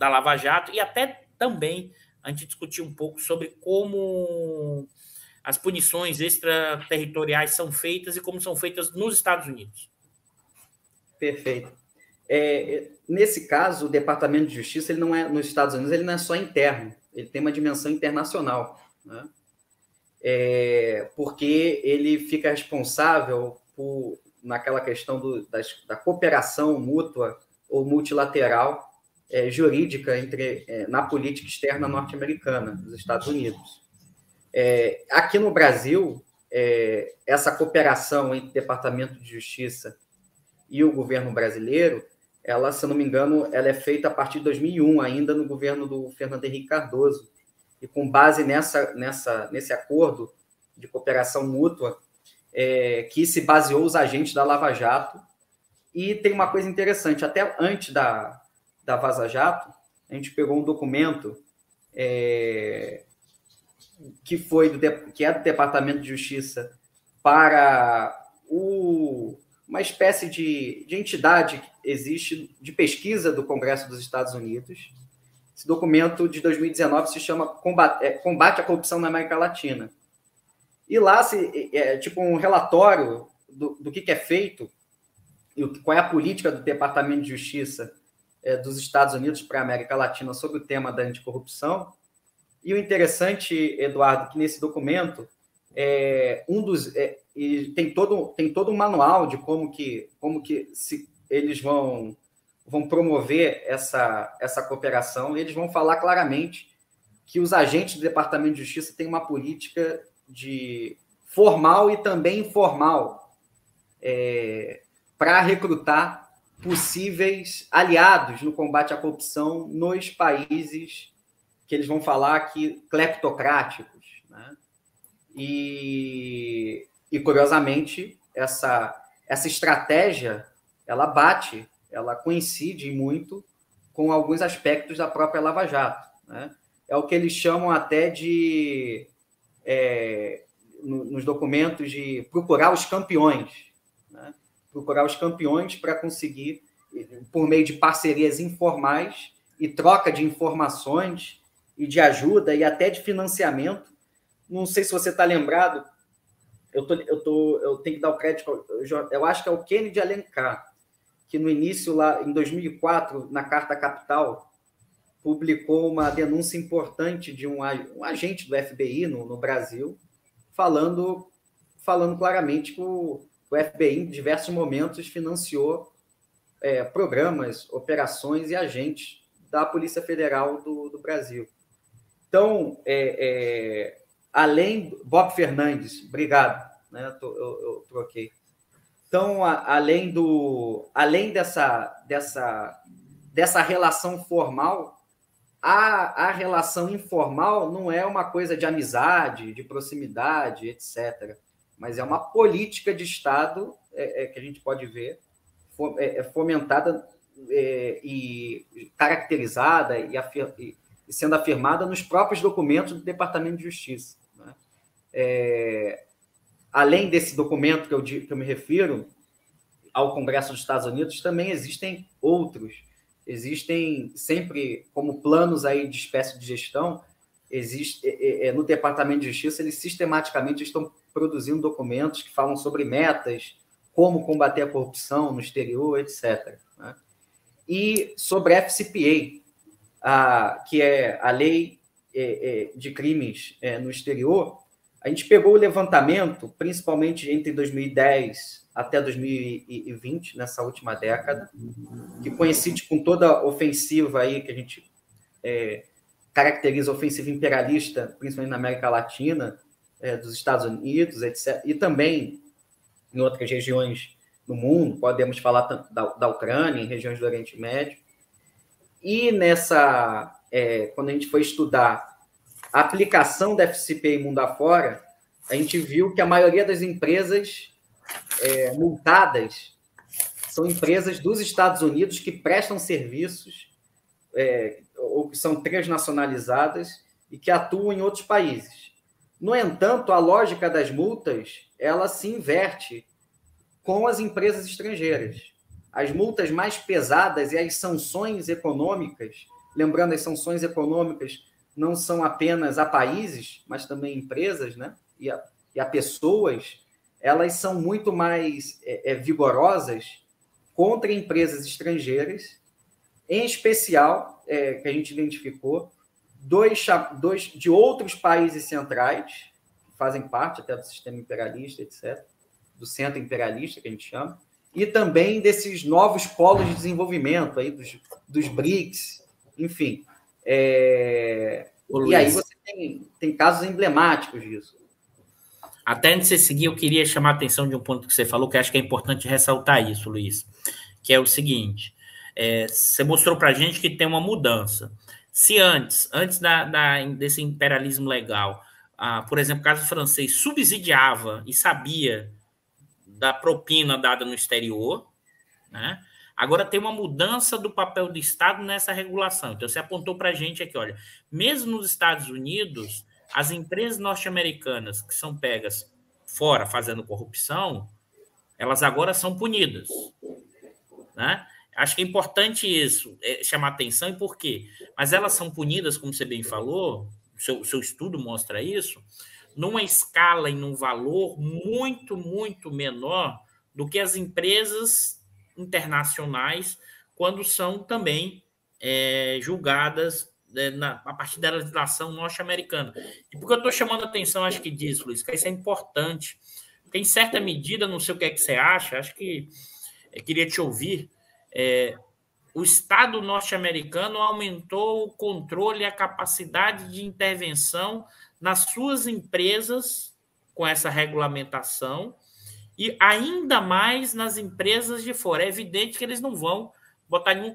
da Lava Jato e até também a gente discutir um pouco sobre como as punições extraterritoriais são feitas e como são feitas nos Estados Unidos. Perfeito. É, nesse caso, o Departamento de Justiça ele não é nos Estados Unidos, ele não é só interno, ele tem uma dimensão internacional. Né? é, porque ele fica responsável por, naquela questão do, das, da cooperação mútua ou multilateral é, jurídica entre, é, na política externa norte-americana, dos Estados Unidos. É, aqui no Brasil, é, essa cooperação entre o Departamento de Justiça e o governo brasileiro, ela, se não me engano, ela é feita a partir de 2001, ainda no governo do Fernando Henrique Cardoso e com base nessa, nessa, nesse acordo de cooperação mútua, é, que se baseou os agentes da Lava Jato. E tem uma coisa interessante, até antes da, da Vaza Jato, a gente pegou um documento é, que foi do, que é do Departamento de Justiça para o, uma espécie de, de entidade que existe de pesquisa do Congresso dos Estados Unidos, esse documento de 2019 se chama Combate, é, Combate à Corrupção na América Latina. E lá, se, é, é tipo um relatório do, do que, que é feito e qual é a política do Departamento de Justiça é, dos Estados Unidos para a América Latina sobre o tema da anticorrupção. E o interessante, Eduardo, que nesse documento é um dos é, tem todo tem todo um manual de como que como que se eles vão vão promover essa, essa cooperação e eles vão falar claramente que os agentes do Departamento de Justiça têm uma política de formal e também informal é, para recrutar possíveis aliados no combate à corrupção nos países que eles vão falar aqui cleptocráticos. Né? E, e, curiosamente, essa, essa estratégia ela bate ela coincide muito com alguns aspectos da própria Lava Jato. Né? É o que eles chamam até de, é, nos documentos, de procurar os campeões. Né? Procurar os campeões para conseguir, por meio de parcerias informais e troca de informações e de ajuda e até de financiamento. Não sei se você está lembrado, eu, tô, eu, tô, eu tenho que dar o crédito, eu, acho que é o Kennedy Alencar, que no início, lá em 2004, na Carta Capital, publicou uma denúncia importante de um, um agente do FBI no, no, Brasil, falando, falando claramente que o, o FBI, em diversos momentos, financiou é, programas, operações e agentes da Polícia Federal do, do Brasil. Então, é, é, além. Bob Fernandes, obrigado, né? Eu, eu, eu troquei. Então, a, além, do, além dessa, dessa, dessa relação formal, a, a relação informal não é uma coisa de amizade, de proximidade, etc. Mas é uma política de Estado é, é, que a gente pode ver é, é fomentada é, e caracterizada e, afir, e, sendo afirmada nos próprios documentos do Departamento de Justiça. Né? É, além desse documento que eu, que eu me refiro, ao Congresso dos Estados Unidos, também existem outros. Existem sempre, como planos aí de espécie de gestão, existe é, é, no Departamento de Justiça, eles sistematicamente estão produzindo documentos que falam sobre metas, como combater a corrupção no exterior, etc. Né? E sobre a FCPA, a, que é a lei é, é, de crimes é, no exterior, a gente pegou o levantamento, principalmente entre 2010 até 2020, nessa última década, que coincide com toda a ofensiva aí que a gente caracteriza ofensiva imperialista, principalmente na América Latina, é, dos Estados Unidos, etc., e também em outras regiões do mundo, podemos falar da, da Ucrânia, em regiões do Oriente Médio. E nessa, é, quando a gente foi estudar a aplicação da FCPI mundo afora, a gente viu que a maioria das empresas é, multadas são empresas dos Estados Unidos que prestam serviços é, ou que são transnacionalizadas e que atuam em outros países. No entanto, a lógica das multas ela se inverte com as empresas estrangeiras as multas mais pesadas e as sanções econômicas, lembrando, as sanções econômicas não são apenas a países, mas também empresas, né? E a, e a pessoas, elas são muito mais é, é, vigorosas contra empresas estrangeiras, em especial, é, que a gente identificou, dois, dois de outros países centrais, que fazem parte até do sistema imperialista, etc., do centro imperialista, que a gente chama, e também desses novos polos de desenvolvimento aí dos, dos BRICS, enfim. É... E aí você tem, tem casos emblemáticos disso. Até antes de você seguir, eu queria chamar a atenção de um ponto que você falou, que acho que é importante ressaltar isso, Luiz, que é o seguinte: é, você mostrou para a gente que tem uma mudança. Se antes, antes da, da desse imperialismo legal, ah, por exemplo, o caso francês subsidiava e sabia da propina dada no exterior, né? Agora tem uma mudança do papel do Estado nessa regulação. Então, você apontou para a gente aqui, olha, mesmo nos Estados Unidos, as empresas norte-americanas que são pegas fora fazendo corrupção, elas agora são punidas. Né? Acho que é importante isso, é, chamar atenção, e por quê? Mas elas são punidas, como você bem falou, seu, seu estudo mostra isso, numa escala e num valor muito, muito menor do que as empresas internacionais quando são também é, julgadas é, na, a partir da legislação norte-americana. E por que eu estou chamando a atenção, acho que disso, Luiz, que isso é importante. Porque, em certa medida, não sei o que é que você acha, acho que eu queria te ouvir. É, o Estado norte-americano aumentou o controle e a capacidade de intervenção nas suas empresas com essa regulamentação e ainda mais nas empresas de fora. É evidente que eles não vão botar nenhum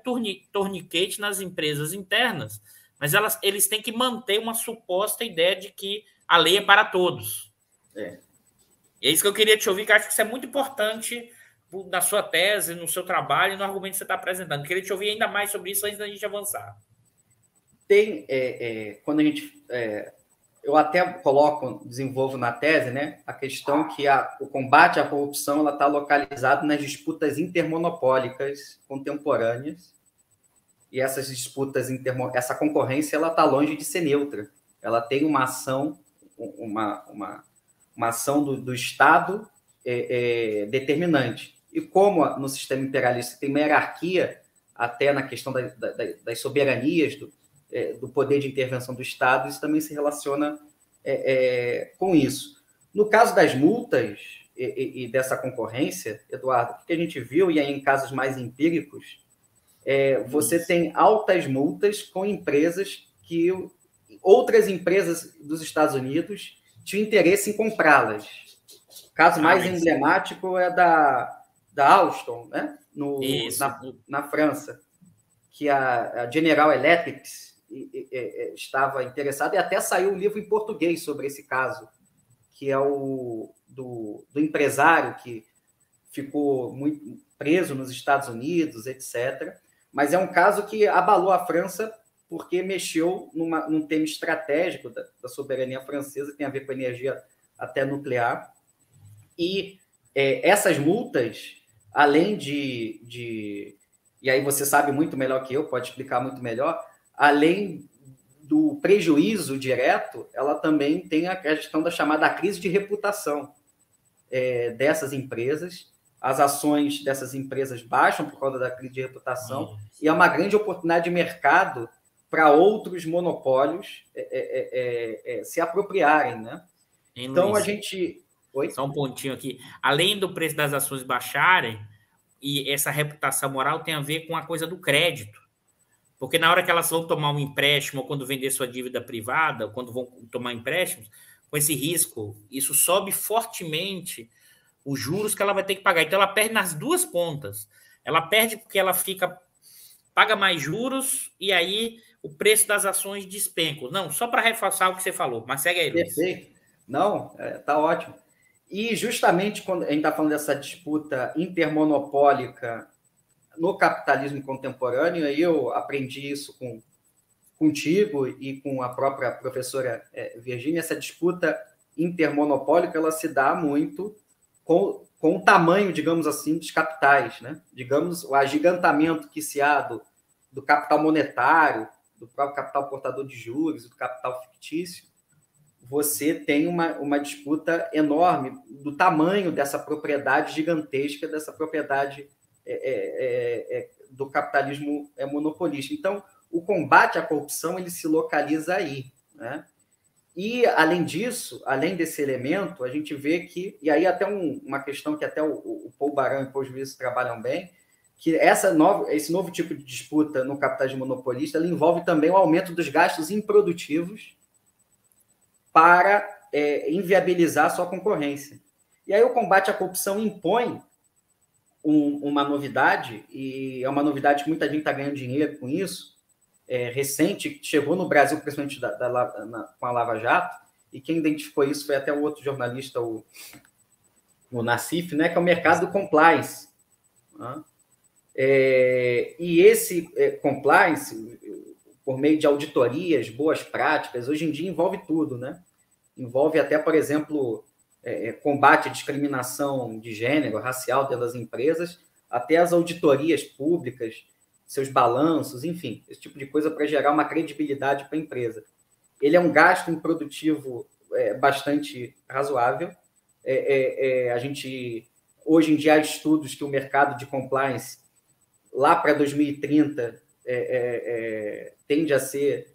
torniquete nas empresas internas, mas elas, eles têm que manter uma suposta ideia de que a lei é para todos. É. E é isso que eu queria te ouvir, que acho que isso é muito importante na sua tese, no seu trabalho no argumento que você está apresentando. Queria te ouvir ainda mais sobre isso antes da gente avançar. Tem, é, é, quando a gente é, eu até coloco, desenvolvo na tese, né, a questão que a, o combate à corrupção está localizado nas disputas intermonopólicas contemporâneas e essas disputas, intermo, essa concorrência, ela está longe de ser neutra. Ela tem uma ação, uma, uma, uma ação do, do Estado é, é, determinante. E como no sistema imperialista tem uma hierarquia, até na questão da, da, das soberanias, do, é, do poder de intervenção do Estado, isso também se relaciona é, é, com isso. No caso das multas e, e, dessa concorrência, Eduardo, o que a gente viu, e aí em casos mais empíricos, é, você isso. tem altas multas com empresas que outras empresas dos Estados Unidos tinham interesse em comprá-las. O caso mais ah, emblemático é da, da Alstom, né? No, na, na, França, que a, a General Electric estava interessada e até saiu um livro em português sobre esse caso, que é o do, do empresário que ficou muito preso nos Estados Unidos, etc. Mas é um caso que abalou a França porque mexeu numa, num tema estratégico da, da, soberania francesa, que tem a ver com energia até nuclear. E é, essas multas, além de, de. E aí você sabe muito melhor que eu, pode explicar muito melhor, além do prejuízo direto, ela também tem a questão da chamada crise de reputação é, dessas empresas. As ações dessas empresas baixam por causa da crise de reputação e é uma grande oportunidade de mercado para outros monopólios é é, é, é, se apropriarem, né? Então a gente. Oi? Só um pontinho aqui. Além do preço das ações baixarem, e essa reputação moral tem a ver com a coisa do crédito. Porque na hora que elas vão tomar um empréstimo, ou quando vender sua dívida privada, ou quando vão tomar empréstimos, com esse risco, isso sobe fortemente os juros que ela vai ter que pagar. Então ela perde nas duas pontas. Ela perde porque ela fica paga mais juros e aí o preço das ações despenca. Não, só para reforçar o que você falou, mas segue aí, Luiz. Perfeito. Não, é, tá ótimo. E justamente quando a gente está falando dessa disputa intermonopólica no capitalismo contemporâneo, eu aprendi isso com contigo e com a própria professora é, Virginia, essa disputa intermonopólica ela se dá muito com, com o tamanho, digamos assim, dos capitais, né? Digamos, o agigantamento que se há do, do capital monetário, do próprio capital portador de juros, do capital fictício, você tem uma, uma disputa enorme do tamanho dessa propriedade gigantesca, dessa propriedade é, é, é, é do capitalismo é, monopolista. Então, o combate à corrupção ele se localiza aí. Né? E, além disso, além desse elemento, a gente vê que, e aí até um, uma questão que até o, o Paul Barão e o Paul Juiz trabalham bem, que essa nova, esse novo tipo de disputa no capitalismo monopolista envolve também o aumento dos gastos improdutivos para é, inviabilizar a sua concorrência. E aí o combate à corrupção impõe um, uma novidade, e é uma novidade que muita gente está ganhando dinheiro com isso, é, recente, que chegou no Brasil, principalmente da, da, na, com a Lava Jato, e quem identificou isso foi até o outro jornalista, o, o Nassif, né, que é o mercado do compliance. Né? É, e esse é, compliance, por meio de auditorias, boas práticas, hoje em dia envolve tudo, né? Envolve até, por exemplo, é, é combate à discriminação de gênero, racial pelas empresas, até as auditorias públicas, seus balanços, enfim, esse tipo de coisa para gerar uma credibilidade para a empresa. Ele é um gasto improdutivo é, bastante razoável. É, é, a gente hoje em dia há estudos que o mercado de compliance lá para 2030 é, é, é, tende a ser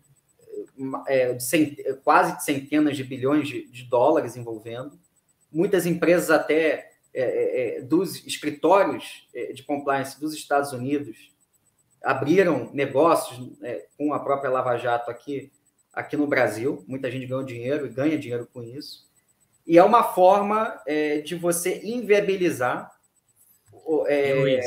é, cent... quase centenas de bilhões de, de, dólares envolvendo. Muitas empresas até é, é, dos escritórios de compliance dos Estados Unidos abriram negócios com a própria Lava Jato aqui, aqui no Brasil. Muita gente ganhou dinheiro e ganha dinheiro com isso. E é uma forma de você inviabilizar é,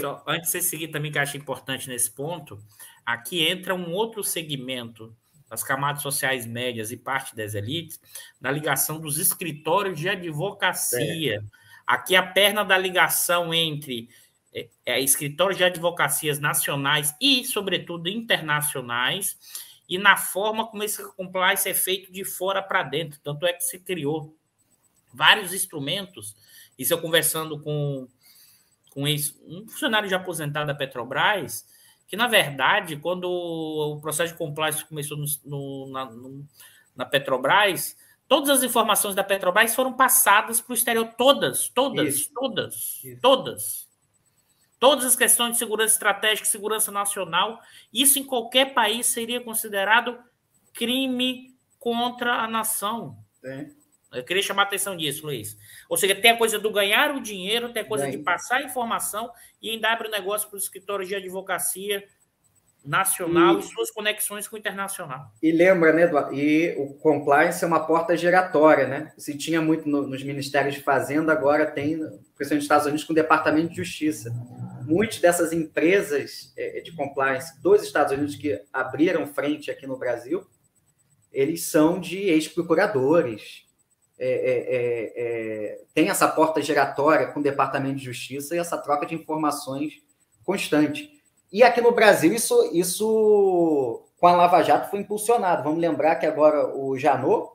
só, antes de você seguir também, que eu acho importante nesse ponto, aqui entra um outro segmento das camadas sociais médias e parte das elites, na ligação dos escritórios de advocacia. É. Aqui a perna da ligação entre é, é, escritórios de advocacias nacionais e, sobretudo, internacionais, e na forma como esse compliance é feito de fora para dentro. Tanto é que se criou vários instrumentos. Isso eu conversando com com esse, um funcionário já aposentado da Petrobras, que, na verdade, quando o processo de compliance começou no, no, na, no, na, Petrobras, Todas as informações da Petrobras foram passadas para o exterior, todas, todas, Isso. todas, Isso. todas. Todas as questões de segurança estratégica, segurança nacional, isso em qualquer país seria considerado crime contra a nação. É. Eu queria chamar a atenção disso, Luiz. Ou seja, tem a coisa do ganhar o dinheiro, tem a coisa de passar a informação e ainda abre o negócio para os escritórios de advocacia nacional e, e, suas conexões com o internacional. E lembra, né, Eduardo? E o compliance é uma porta giratória, né? Se tinha muito no, nos ministérios de fazenda, agora tem, principalmente nos Estados Unidos, com o Departamento de Justiça. Muitas dessas empresas é, de compliance dos Estados Unidos que abriram frente aqui no Brasil, eles são de ex-procuradores. É, é, é, é tem essa porta giratória com o Departamento de Justiça e essa troca de informações constante. E aqui no Brasil, isso, isso com a Lava Jato foi impulsionado. Vamos lembrar que agora o Janot,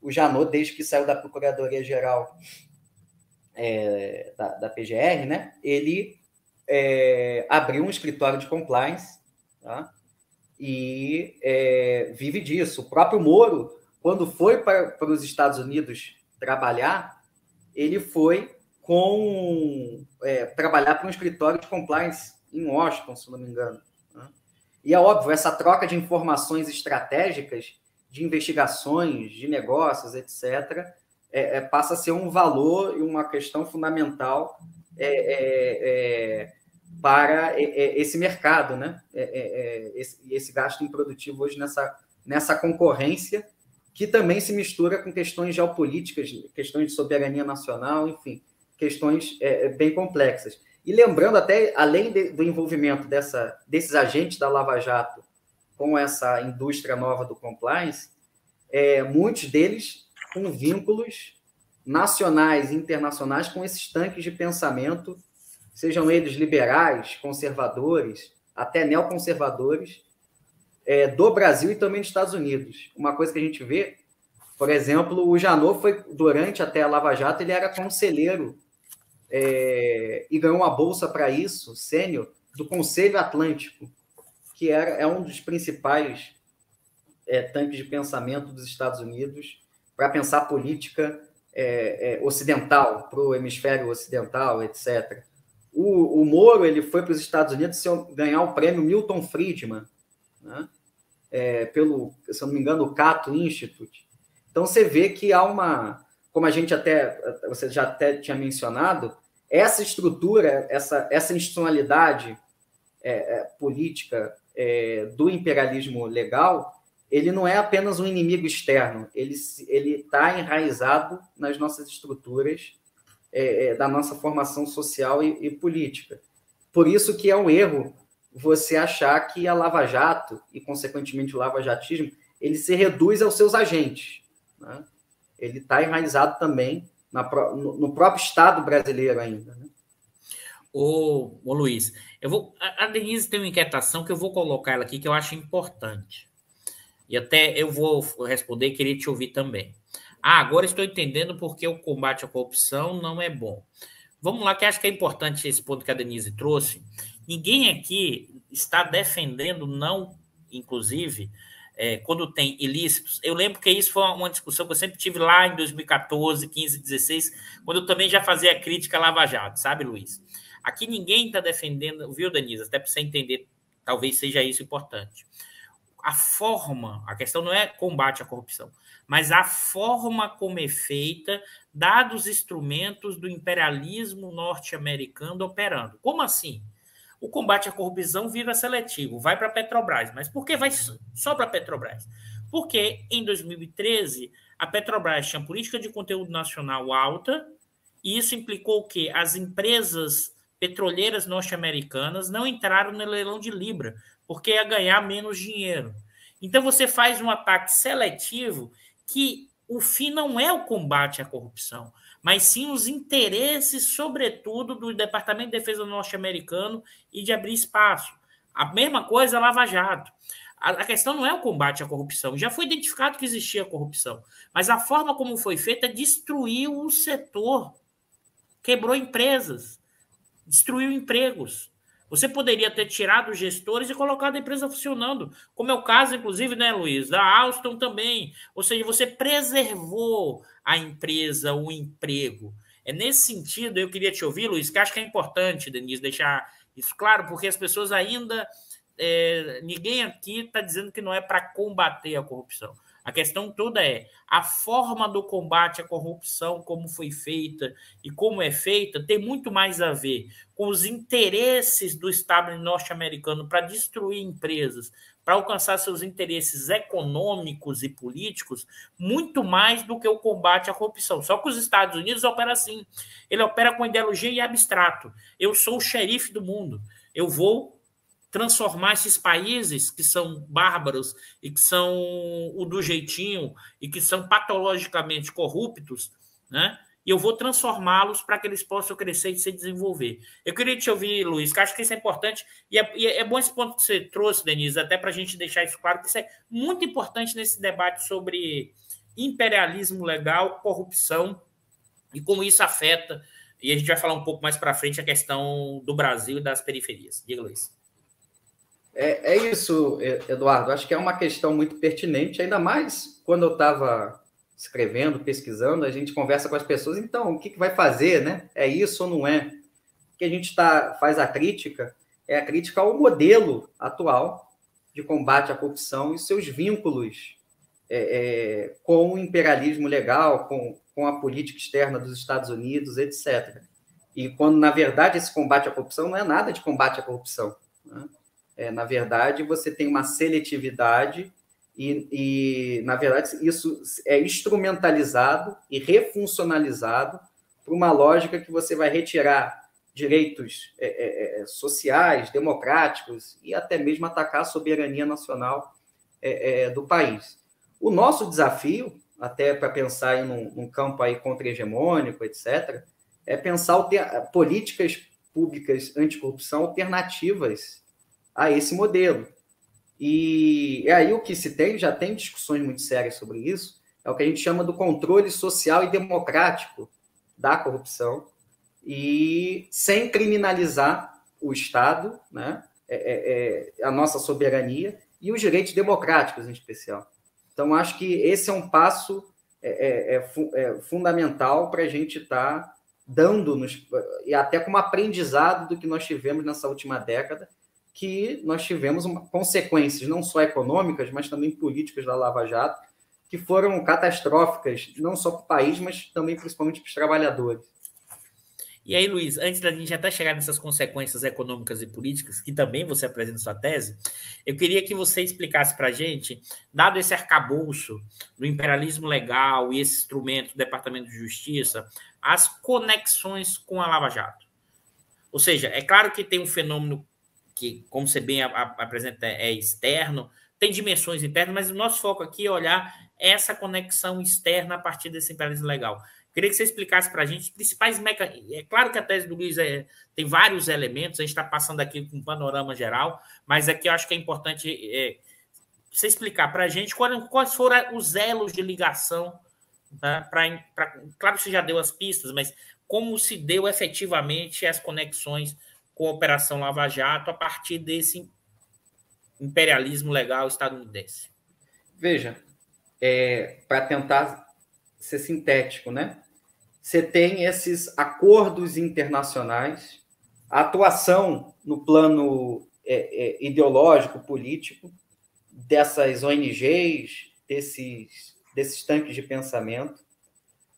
o Janot, desde que saiu da Procuradoria-Geral é, da, da, PGR, né, ele é, abriu um escritório de compliance tá? e é, vive disso. O próprio Moro, quando foi para, os Estados Unidos trabalhar, ele foi com é, trabalhar para um escritório de compliance em Washington, se não me engano. Né? E é óbvio, essa troca de informações estratégicas, de investigações, de negócios, etc., é, é, passa a ser um valor e uma questão fundamental é, é, é para esse mercado, né? Esse, esse, gasto improdutivo hoje nessa, nessa concorrência que também se mistura com questões geopolíticas, questões de soberania nacional, enfim, questões bem complexas. E lembrando até, além de, do envolvimento dessa, desses agentes da Lava Jato com essa indústria nova do compliance, é, muitos deles com vínculos nacionais e internacionais com esses tanques de pensamento, sejam eles liberais, conservadores, até neoconservadores, é, do Brasil e também dos Estados Unidos. Uma coisa que a gente vê, por exemplo, o Janot foi, durante até a Lava Jato, ele era conselheiro é, e ganhou uma bolsa para isso, sênior, do Conselho Atlântico, que era, é um dos principais é, tanques de pensamento dos Estados Unidos para pensar política é, é ocidental, para o hemisfério ocidental, etc. O, o Moro ele foi para os Estados Unidos ganhar o prêmio Milton Friedman, né? É, pelo, se eu não me engano, o Cato Institute. Então você vê que há uma, como a gente até, você já até tinha mencionado, essa estrutura, essa, essa institucionalidade é, é, política é, do imperialismo legal, ele não é apenas um inimigo externo, ele está enraizado nas nossas estruturas é, é, da nossa formação social e, e, política. Por isso que é um erro você achar que a Lava Jato, e consequentemente o lava-jatismo, ele se reduz aos seus agentes. Né? Ele está enraizado também na, no, no, próprio Estado brasileiro ainda. Né? Ô, ô Luiz, eu vou, a, Denise tem uma inquietação que eu vou colocar ela aqui que eu acho importante. E até eu vou responder e queria te ouvir também. Ah, agora estou entendendo porque o combate à corrupção não é bom. Vamos lá, que acho que é importante esse ponto que a Denise trouxe. Ninguém aqui está defendendo, não, inclusive, é, quando tem ilícitos. Eu lembro que isso foi uma discussão que eu sempre tive lá em 2014, 15, 16, quando eu também já fazia crítica à Lava Jato, sabe, Luiz? Aqui ninguém está defendendo, viu, Denise? Até para você entender, talvez seja isso importante. A forma, a questão não é combate à corrupção, mas a forma como é feita, dados os instrumentos do imperialismo norte-americano operando. Como assim? O combate à corrupção vira seletivo, vai para a Petrobras. Mas por que vai só para a Petrobras? Porque em 2013 a Petrobras tinha política de conteúdo nacional alta, e isso implicou que as empresas petroleiras norte-americanas não entraram no leilão de Libra, porque ia ganhar menos dinheiro. Então você faz um ataque seletivo que o fim não é o combate à corrupção mas sim os interesses, sobretudo, do Departamento de Defesa norte-americano e de abrir espaço. A mesma coisa Lava Jato. A, questão não é o combate à corrupção. Já foi identificado que existia corrupção, mas a forma como foi feita destruiu o setor, quebrou empresas, destruiu empregos. Você poderia ter tirado os gestores e colocado a empresa funcionando, como é o caso, inclusive, né, Luiz, da Alstom também. Ou seja, você preservou a empresa, o emprego. É nesse sentido, eu queria te ouvir, Luiz, que acho que é importante, Denise, deixar isso claro, porque as pessoas ainda. É, ninguém aqui está dizendo que não é para combater a corrupção. A questão toda é a forma do combate à corrupção, como foi feita e como é feita, tem muito mais a ver com os interesses do Estado norte-americano para destruir empresas, para alcançar seus interesses econômicos e políticos, muito mais do que o combate à corrupção. Só que os Estados Unidos operam assim. Ele opera com ideologia e abstrato. Eu sou o xerife do mundo. Eu vou transformar esses países que são bárbaros e que são o do jeitinho e que são patologicamente corruptos, né? E eu vou transformá-los para que eles possam crescer e se desenvolver. Eu queria te ouvir, Luiz, que acho que isso é importante, e é, e é bom esse ponto que você trouxe, Denise, até para a gente deixar isso claro, que isso é muito importante nesse debate sobre imperialismo legal, corrupção e como isso afeta. E a gente vai falar um pouco mais para frente a questão do Brasil e das periferias. Diga, Luiz. É, é isso, Eduardo. Acho que é uma questão muito pertinente, ainda mais quando eu estava escrevendo, pesquisando, a gente conversa com as pessoas, então, o que, que vai fazer, né? É isso ou não é? Que a gente tá, faz a crítica é a crítica ao modelo atual de combate à corrupção e seus vínculos é, é, com o imperialismo legal, com, com a política externa dos Estados Unidos, etc. E quando, na verdade, esse combate à corrupção não é nada de combate à corrupção. Né? É, na verdade, você tem uma seletividade e, e, na verdade, isso é instrumentalizado e refuncionalizado para uma lógica que você vai retirar direitos é, é, é sociais, democráticos e até mesmo atacar a soberania nacional é, é, do país. O nosso desafio, até para pensar em num, num campo aí contra-hegemônico, etc., é pensar políticas públicas anticorrupção alternativas a esse modelo. E é aí o que se tem, já tem discussões muito sérias sobre isso, é o que a gente chama do controle social e democrático da corrupção, e sem criminalizar o Estado, né, é, é, é, a nossa soberania e os direitos democráticos em especial. Então, acho que esse é um passo é, é, é, fundamental para a gente estar tá dando, nos, e até como aprendizado do que nós tivemos nessa última década, que nós tivemos uma, consequências não só econômicas, mas também políticas da Lava Jato, que foram catastróficas, não só para o país, mas também principalmente para os trabalhadores. E aí, Luiz, antes da gente até chegar nessas consequências econômicas e políticas, que também você apresenta sua tese, eu queria que você explicasse para a gente, dado esse arcabouço do imperialismo legal e esse instrumento do Departamento de Justiça, as conexões com a Lava Jato. Ou seja, é claro que tem um fenômeno que, como você bem apresenta, é externo, tem dimensões internas, mas o nosso foco aqui é olhar essa conexão externa a partir desse imperialismo legal. Queria que você explicasse para a gente os principais mecanismos. É claro que a tese do Luiz é, tem vários elementos, a gente está passando aqui com um panorama geral, mas aqui eu acho que é importante é, você explicar para a gente quais, quais foram os elos de ligação. Tá? Pra, pra, claro que você já deu as pistas, mas como se deu efetivamente as conexões com a Operação Lava Jato a partir desse imperialismo legal estadunidense? Veja, é, para tentar ser sintético, né? Você tem esses acordos internacionais, a atuação no plano é, é, ideológico, político, dessas ONGs, desses, desses tanques de pensamento.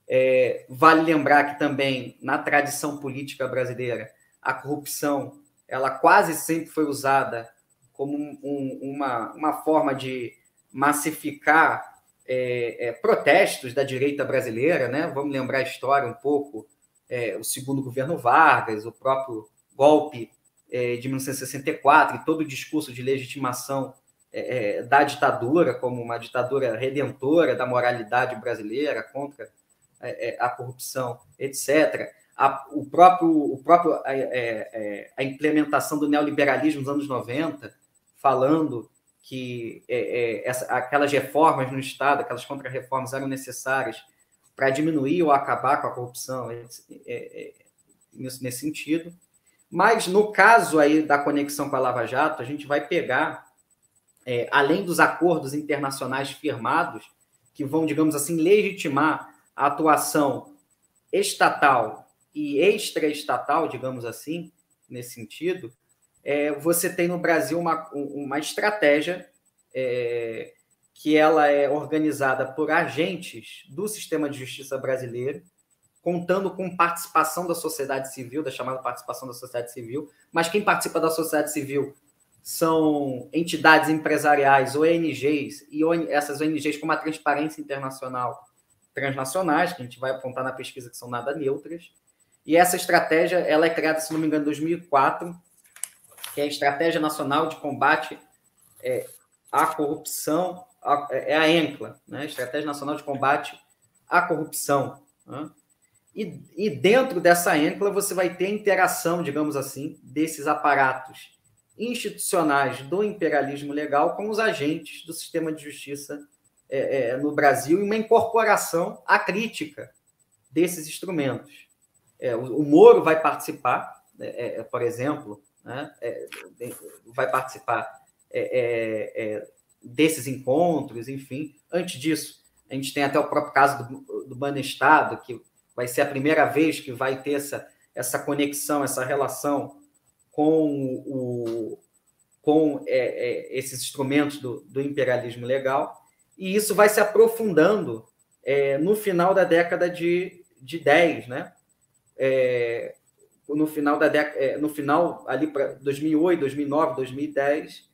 É, vale lembrar que também, na tradição política brasileira, a corrupção ela quase sempre foi usada como um, uma, uma forma de massificar é, é, protestos da direita brasileira, né? Vamos lembrar a história um pouco, é, o segundo governo Vargas, o próprio golpe é, de 1964 e todo o discurso de legitimação é, é, da ditadura como uma ditadura redentora da moralidade brasileira contra a corrupção, etc a, o próprio, o próprio é, é, a implementação do neoliberalismo nos anos 90, falando que é, é, essa, aquelas reformas no Estado, aquelas contra-reformas eram necessárias para diminuir ou acabar com a corrupção, é, é, nesse, nesse sentido. Mas no caso aí da conexão com a Lava Jato, a gente vai pegar, além dos acordos internacionais firmados, que vão, digamos assim, legitimar a atuação estatal e extraestatal, digamos assim, nesse sentido, é, você tem no Brasil uma, uma estratégia é, que ela é organizada por agentes do sistema de justiça brasileiro, contando com participação da sociedade civil, da chamada participação da sociedade civil, mas quem participa da sociedade civil são entidades empresariais, ONGs, e essas ONGs como a Transparência Internacional transnacionais, que a gente vai apontar na pesquisa que são nada neutras. E essa estratégia ela é criada, se não me engano, em 2004, que é a Estratégia Nacional de Combate é, à Corrupção, a, é a ENCLA, né? Estratégia Nacional de Combate à Corrupção. Né? E, e dentro dessa ENCLA você vai ter a interação, digamos assim, desses aparatos institucionais do imperialismo legal com os agentes do sistema de justiça é, é, no Brasil e uma incorporação à crítica desses instrumentos. É, o, Moro vai participar, é, é, por exemplo, né, é, vai participar desses encontros, enfim. Antes disso, a gente tem até o próprio caso do, do Banestado, que vai ser a primeira vez que vai ter essa, essa conexão, essa relação com, o, com é, é, esses instrumentos do, do, imperialismo legal, e isso vai se aprofundando é, no final da década de, de 10, né? É, no final da década, é, no final ali para 2008, 2009, 2010,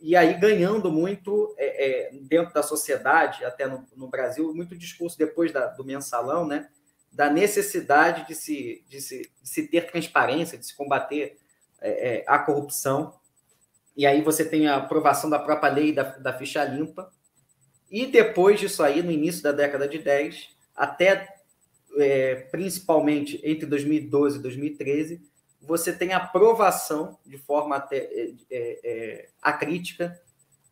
e aí ganhando muito é, dentro da sociedade, até no, no Brasil, muito discurso depois da, do mensalão, né? da necessidade de se, de se, de se ter transparência, de se combater é, é, a corrupção. E aí você tem a aprovação da própria lei da, da ficha limpa. E depois disso aí, no início da década de 10, até é, principalmente entre 2012 e 2013, você tem aprovação de forma até é, é, é, acrítica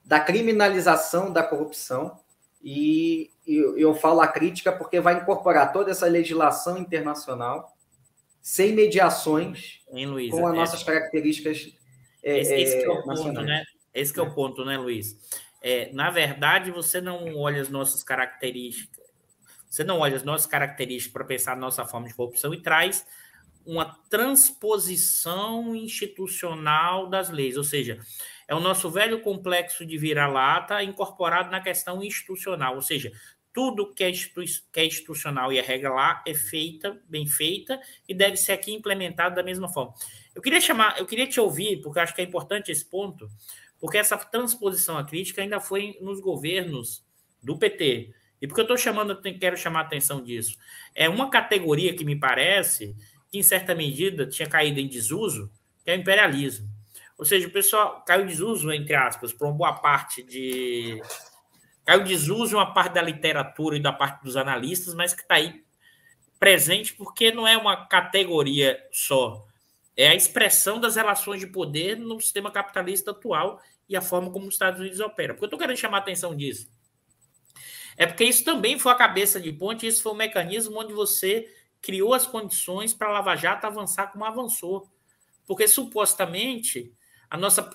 da criminalização da corrupção. E, eu falo a crítica porque vai incorporar toda essa legislação internacional sem mediações hein, Luiz, com as é, nossas características é, esse, esse é o ponto, né? Esse é o ponto, né, Luiz? É, na verdade, você não olha as nossas características, você não olha as nossas características para pensar a nossa forma de corrupção e traz uma transposição institucional das leis, ou seja, é o nosso velho complexo de vira-lata incorporado na questão institucional, ou seja, tudo que é, que é institucional e é regra lá é feita, bem feita, e deve ser aqui implementado da mesma forma. Eu queria chamar, eu queria te ouvir, porque acho que é importante esse ponto, porque essa transposição à crítica ainda foi nos governos do PT. E porque eu estou chamando, quero chamar a atenção disso. É uma categoria que me parece que, em certa medida, tinha caído em desuso, que é o imperialismo. Ou seja, o pessoal caiu desuso, entre aspas, por uma boa parte de. Caiu desuso uma parte da literatura e da parte dos analistas, mas que está aí presente porque não é uma categoria só. É a expressão das relações de poder no sistema capitalista atual e a forma como os Estados Unidos operam. Porque eu estou querendo chamar a atenção disso. É porque isso também foi a cabeça de ponte, isso foi um mecanismo onde você criou as condições para a Lava Jato avançar como avançou. Porque supostamente a nossa,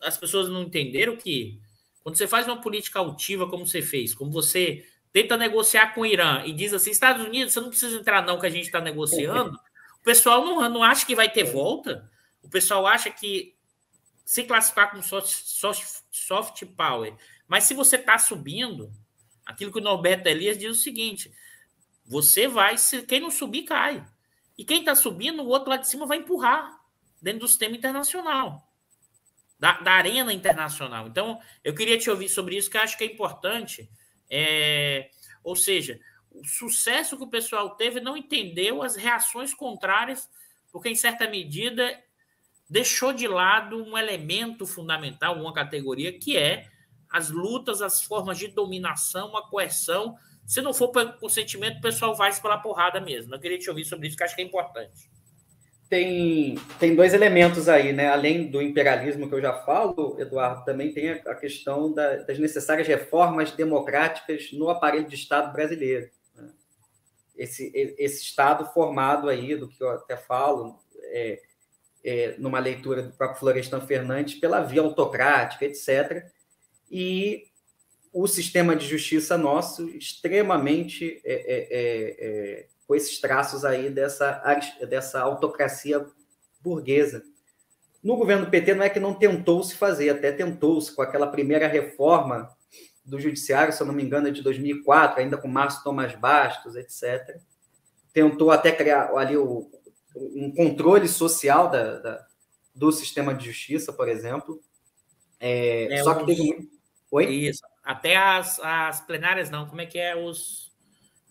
as pessoas não entenderam que quando você faz uma política altiva como você fez, como você tenta negociar com o Irã e diz assim, Estados Unidos, você não precisa entrar não que a gente está negociando, o pessoal não, não acha que vai ter volta, o pessoal acha que se classificar como soft, soft, soft power, mas se você está subindo, aquilo que o Norberto Elias diz é o seguinte, você vai, se quem não subir, cai. E quem está subindo, o outro lá de cima vai empurrar dentro do sistema internacional da, da arena internacional. Então, eu queria te ouvir sobre isso, que acho que é importante. É, ou seja, o sucesso que o pessoal teve não entendeu as reações contrárias, porque, em certa medida, deixou de lado um elemento fundamental, uma categoria, que é as lutas, as formas de dominação, a coerção. Se não for pelo consentimento, o pessoal vai pela porrada mesmo. Eu queria te ouvir sobre isso, que acho que é importante tem, tem dois elementos aí, né? Além do imperialismo que eu já falo, Eduardo, também tem a, questão da, das necessárias reformas democráticas no aparelho de Estado brasileiro. Né? Esse, esse Estado formado aí, do que eu até falo, é, é, numa leitura do próprio Florestan Fernandes, pela via autocrática, etc. E o sistema de justiça nosso extremamente é, é, é, é com esses traços aí dessa, dessa autocracia burguesa. No governo PT não é que não tentou se fazer, até tentou-se com aquela primeira reforma do judiciário, se eu não me engano, é de 2004, ainda com Márcio Tomás Bastos, etc. Tentou até criar ali o, um controle social da, da, do sistema de justiça, por exemplo. É, é só que teve Oi? Isso. Até as, as plenárias não. Como é que é os,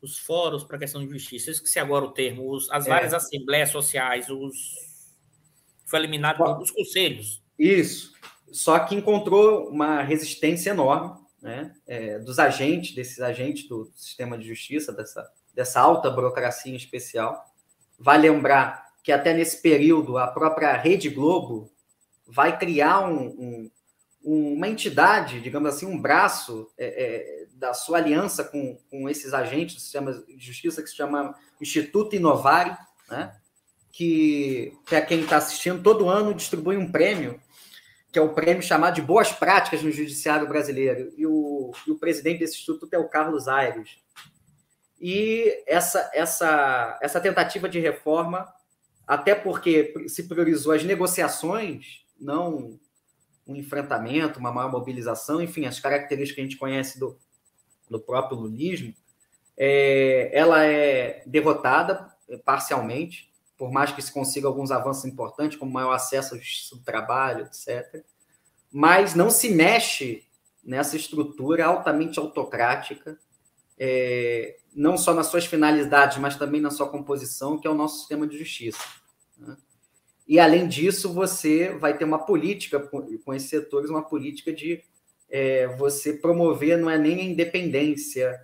os fóruns para a questão de justiça? Eu esqueci agora o termo. Os, as é. várias é. assembleias sociais, os. Foi eliminado Bom, os conselhos. Isso. Só que encontrou uma resistência enorme né, é, dos agentes, desses agentes do sistema de justiça, dessa, dessa alta burocracia em especial. Vai lembrar que até nesse período a própria Rede Globo vai criar um, um uma entidade, digamos assim, um braço é, é, da sua aliança com, com esses agentes do sistema de justiça que se chama Instituto Inovari, né? que, para quem está assistindo, todo ano distribui um prêmio, que é o um prêmio chamado de Boas Práticas no Judiciário Brasileiro. E o, e o presidente desse instituto é o Carlos Aires. E essa, essa, essa tentativa de reforma, até porque se priorizou as negociações, não um enfrentamento, uma maior mobilização, enfim, as características que a gente conhece do, do próprio lulismo, é, ela é derrotada é, parcialmente, por mais que se consiga alguns avanços importantes, como maior acesso ao justiça do trabalho, etc. Mas não se mexe nessa estrutura altamente autocrática, é, não só nas suas finalidades, mas também na sua composição, que é o nosso sistema de justiça. E, além disso, você vai ter uma política com esses setores, uma política de é, você promover, não é nem a independência,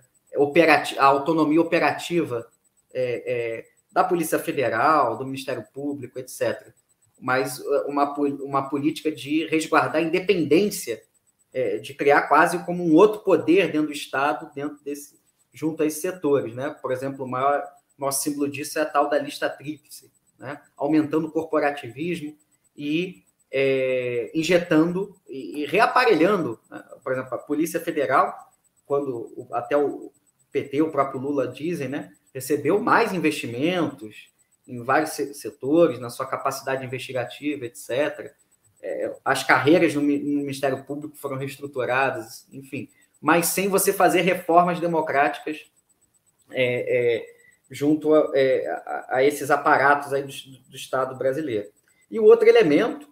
a autonomia operativa é, é, da Polícia Federal, do Ministério Público, etc. Mas é, uma, uma política de resguardar a independência, é, de criar quase como um outro poder dentro do Estado, dentro desse, junto a esses setores. Né? Por exemplo, o maior, o maior símbolo disso é a tal da lista tríplice, né? aumentando o corporativismo e é, injetando e, e reaparelhando. Né? Por exemplo, a Polícia Federal, quando até o PT, o próprio Lula dizem, né? recebeu mais investimentos em vários setores, na sua capacidade investigativa, etc. É, as carreiras no, Ministério Público foram reestruturadas, enfim, mas sem você fazer reformas democráticas é, é, junto a, é, a, a, esses aparatos aí do, do, Estado brasileiro. E o outro elemento,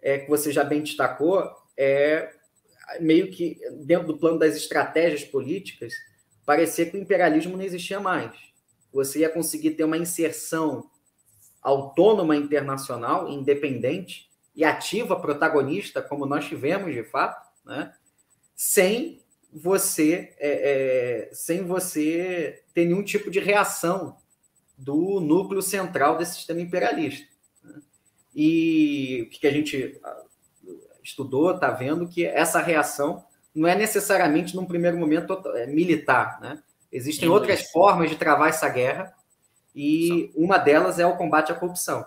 é, que você já bem destacou, é meio que dentro do plano das estratégias políticas, parecia que o imperialismo não existia mais. Você ia conseguir ter uma inserção autônoma internacional, independente e ativa, protagonista, como nós tivemos de fato, né? sem você é, é, sem você ter nenhum tipo de reação do núcleo central desse sistema imperialista. Né? E o que a gente ah, estudou, está vendo que essa reação não é necessariamente, num primeiro momento, é, militar. Né? Existem outras formas de travar essa guerra e uma delas é o combate à corrupção.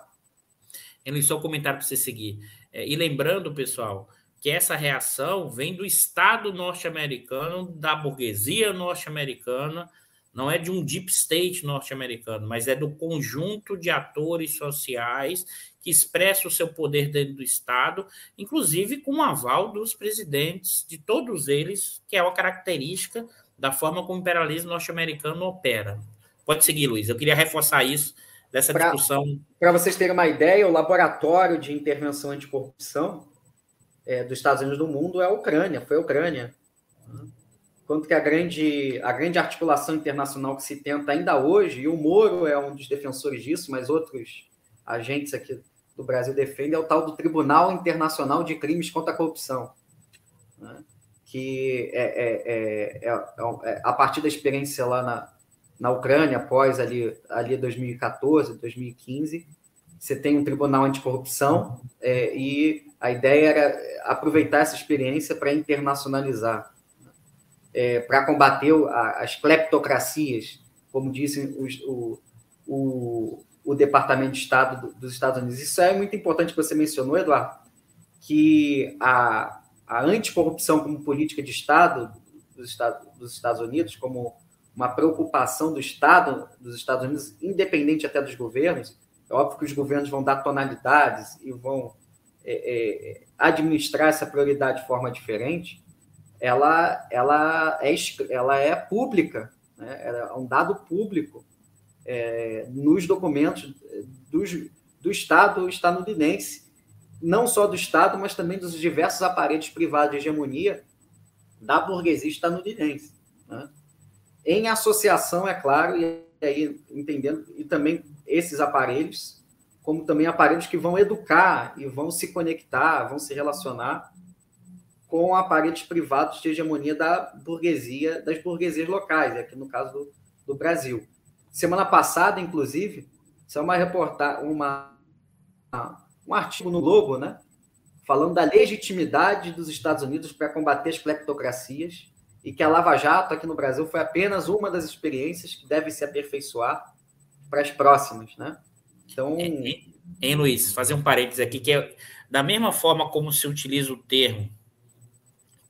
Eu só um comentário para você seguir. É, e lembrando, pessoal, que essa reação vem do Estado norte-americano, da burguesia norte-americana, não é de um deep state norte-americano, mas é do conjunto de atores sociais que expressa o seu poder dentro do Estado, inclusive com o aval dos presidentes, de todos eles, que é uma característica da forma como o imperialismo norte-americano opera. Pode seguir, Luiz. Eu queria reforçar isso dessa pra, discussão. Para vocês terem uma ideia, o Laboratório de Intervenção Anticorrupção é, dos Estados Unidos do mundo é a Ucrânia, foi a Ucrânia. Quanto que a grande, a grande articulação internacional que se tenta ainda hoje, e o Moro é um dos defensores disso, mas outros agentes aqui do Brasil defendem, é o tal do Tribunal Internacional de Crimes contra a Corrupção. Né? Que é, é, é, a partir da experiência lá na, na Ucrânia, após ali, ali 2014, 2015, você tem um tribunal anticorrupção é, e a ideia era aproveitar essa experiência para internacionalizar, é, para combater a, as cleptocracias, como dizem os, o, o, o Departamento de Estado dos Estados Unidos. Isso é muito importante que você mencionou, Eduardo, que a, a anticorrupção como política de Estado dos Estados, dos Estados Unidos, como uma preocupação do Estado dos Estados Unidos, independente até dos governos, é óbvio que os governos vão dar tonalidades e vão é, é, administrar essa prioridade de forma diferente, ela, ela, é, ela é pública, né? é um dado público é, nos documentos dos, do Estado estadunidense, não só do Estado, mas também dos diversos aparelhos privados de hegemonia da burguesia estadunidense. Né? Em associação, é claro, e aí entendendo, e também esses aparelhos, como também aparelhos que vão educar e vão se conectar, vão se relacionar com aparelhos privados de hegemonia da burguesia, das burguesias locais, aqui no caso do, do Brasil. Semana passada, inclusive, é uma reportagem, uma, um artigo no Globo, né? Falando da legitimidade dos Estados Unidos para combater as cleptocracias e que a Lava Jato aqui no Brasil foi apenas uma das experiências que deve se aperfeiçoar para as próximas, né? Então, hein, hein, Luiz, fazer um parênteses aqui que é da mesma forma como se utiliza o termo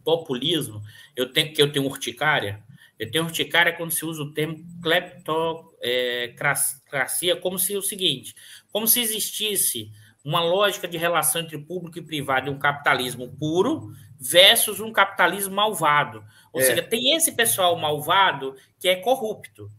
populismo, eu tenho que eu tenho urticária, eu tenho urticária quando se usa o termo cleptocracia como se o seguinte, como se existisse uma lógica de relação entre público e privado e um capitalismo puro versus um capitalismo malvado. Ou é. seja, tem esse pessoal malvado que é corrupto,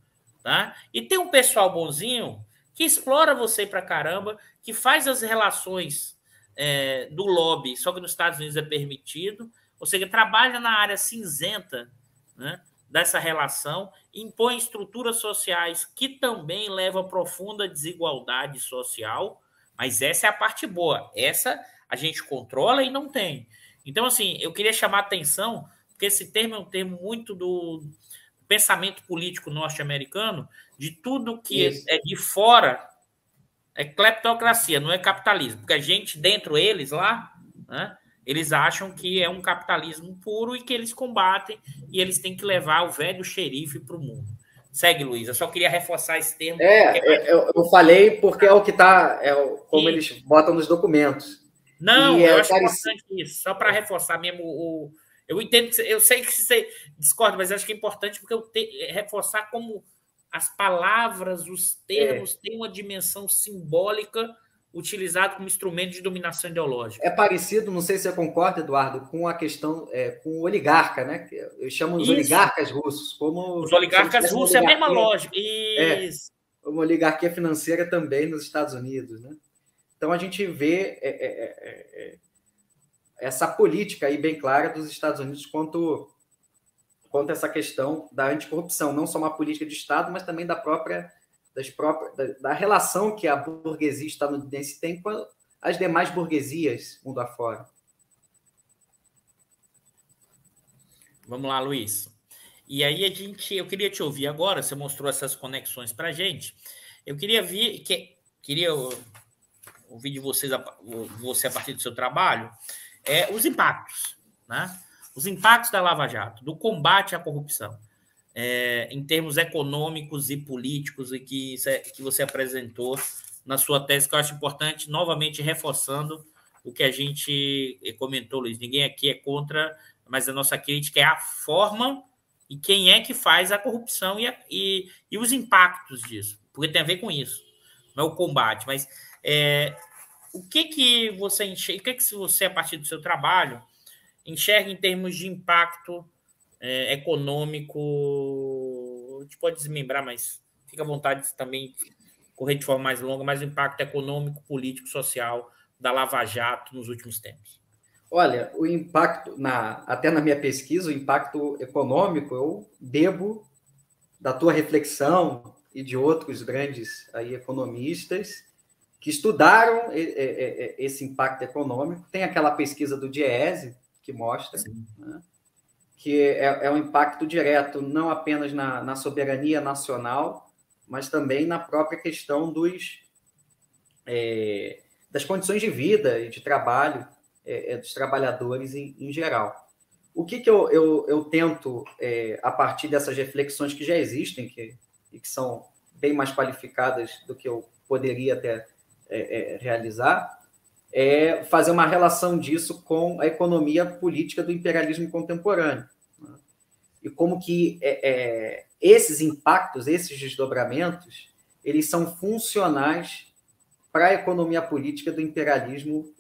tá? E tem um pessoal bonzinho que explora você pra caramba, que faz as relações é, do lobby, só que nos Estados Unidos é permitido, ou seja, trabalha na área cinzenta né, dessa relação, impõe estruturas sociais que também levam a profunda desigualdade social, mas essa é a parte boa. Essa a gente controla e não tem. Então, assim, eu queria chamar a atenção, porque esse termo é um termo muito do pensamento político norte-americano, de tudo que Isso. é de fora é cleptocracia, não é capitalismo, porque a gente, dentro eles lá, né, eles acham que é um capitalismo puro e que eles combatem e eles têm que levar o velho xerife para o mundo. Segue, Luiz. Eu só queria reforçar esse termo. É, é eu, eu, falei porque é o que está, é como eles botam nos documentos. Não, e eu é acho parecido. importante isso, só para reforçar mesmo o. Eu entendo que eu sei que você discorda, mas acho que é importante porque eu te, reforçar como as palavras, os termos é. têm uma dimensão simbólica utilizado como instrumento de dominação ideológica. É parecido, não sei se você concorda, Eduardo, com a questão, é, com o oligarca, né? Eu chamo os Isso. oligarcas russos. Como os oligarcas russos é a mesma lógica. É, Isso. É, uma oligarquia financeira também nos Estados Unidos, né? Então a gente vê é, é, é, essa política aí bem clara dos Estados Unidos quanto, quanto essa questão da anticorrupção, não só uma política de Estado, mas também da própria das próprias, da, da relação que a burguesia estadunidense tem com as demais burguesias mundo afora. Vamos lá, Luiz. E aí a gente, eu queria te ouvir agora. Você mostrou essas conexões para gente. Eu queria ver, que, queria ouvir de vocês, você a partir do seu trabalho, é os impactos, né? Os impactos da Lava Jato, do combate à corrupção é, em termos econômicos e políticos e que, que você apresentou na sua tese, que eu acho importante, novamente reforçando o que a gente comentou, Luiz. Ninguém aqui é contra, mas a nossa crítica é a forma e quem é que faz a corrupção e, a, e, e os impactos disso, porque tem a ver com isso, não é o combate, mas é, o que que você enxerga, o que que você, a partir do seu trabalho, enxerga em termos de impacto é, econômico. A gente pode desmembrar, mas fica à vontade de também correr de forma mais longa, mas o impacto econômico, político, social da Lava Jato nos últimos tempos. Olha, o impacto, na, até na minha pesquisa, o impacto econômico, eu bebo da tua reflexão e de outros grandes aí, economistas que estudaram esse impacto econômico. Tem aquela pesquisa do Diese que mostra, né? que é, é um impacto direto não apenas na, na soberania nacional, mas também na própria questão dos, é, das condições de vida e de trabalho é, é dos trabalhadores em, em, geral. O que, que eu, eu, eu tento, é, a partir dessas reflexões que já existem que, e que são bem mais qualificadas do que eu poderia até é, realizar, é fazer uma relação disso com a economia política do imperialismo contemporâneo. Né? E como que é, é, esses impactos, esses desdobramentos, eles são funcionais para a economia política do imperialismo,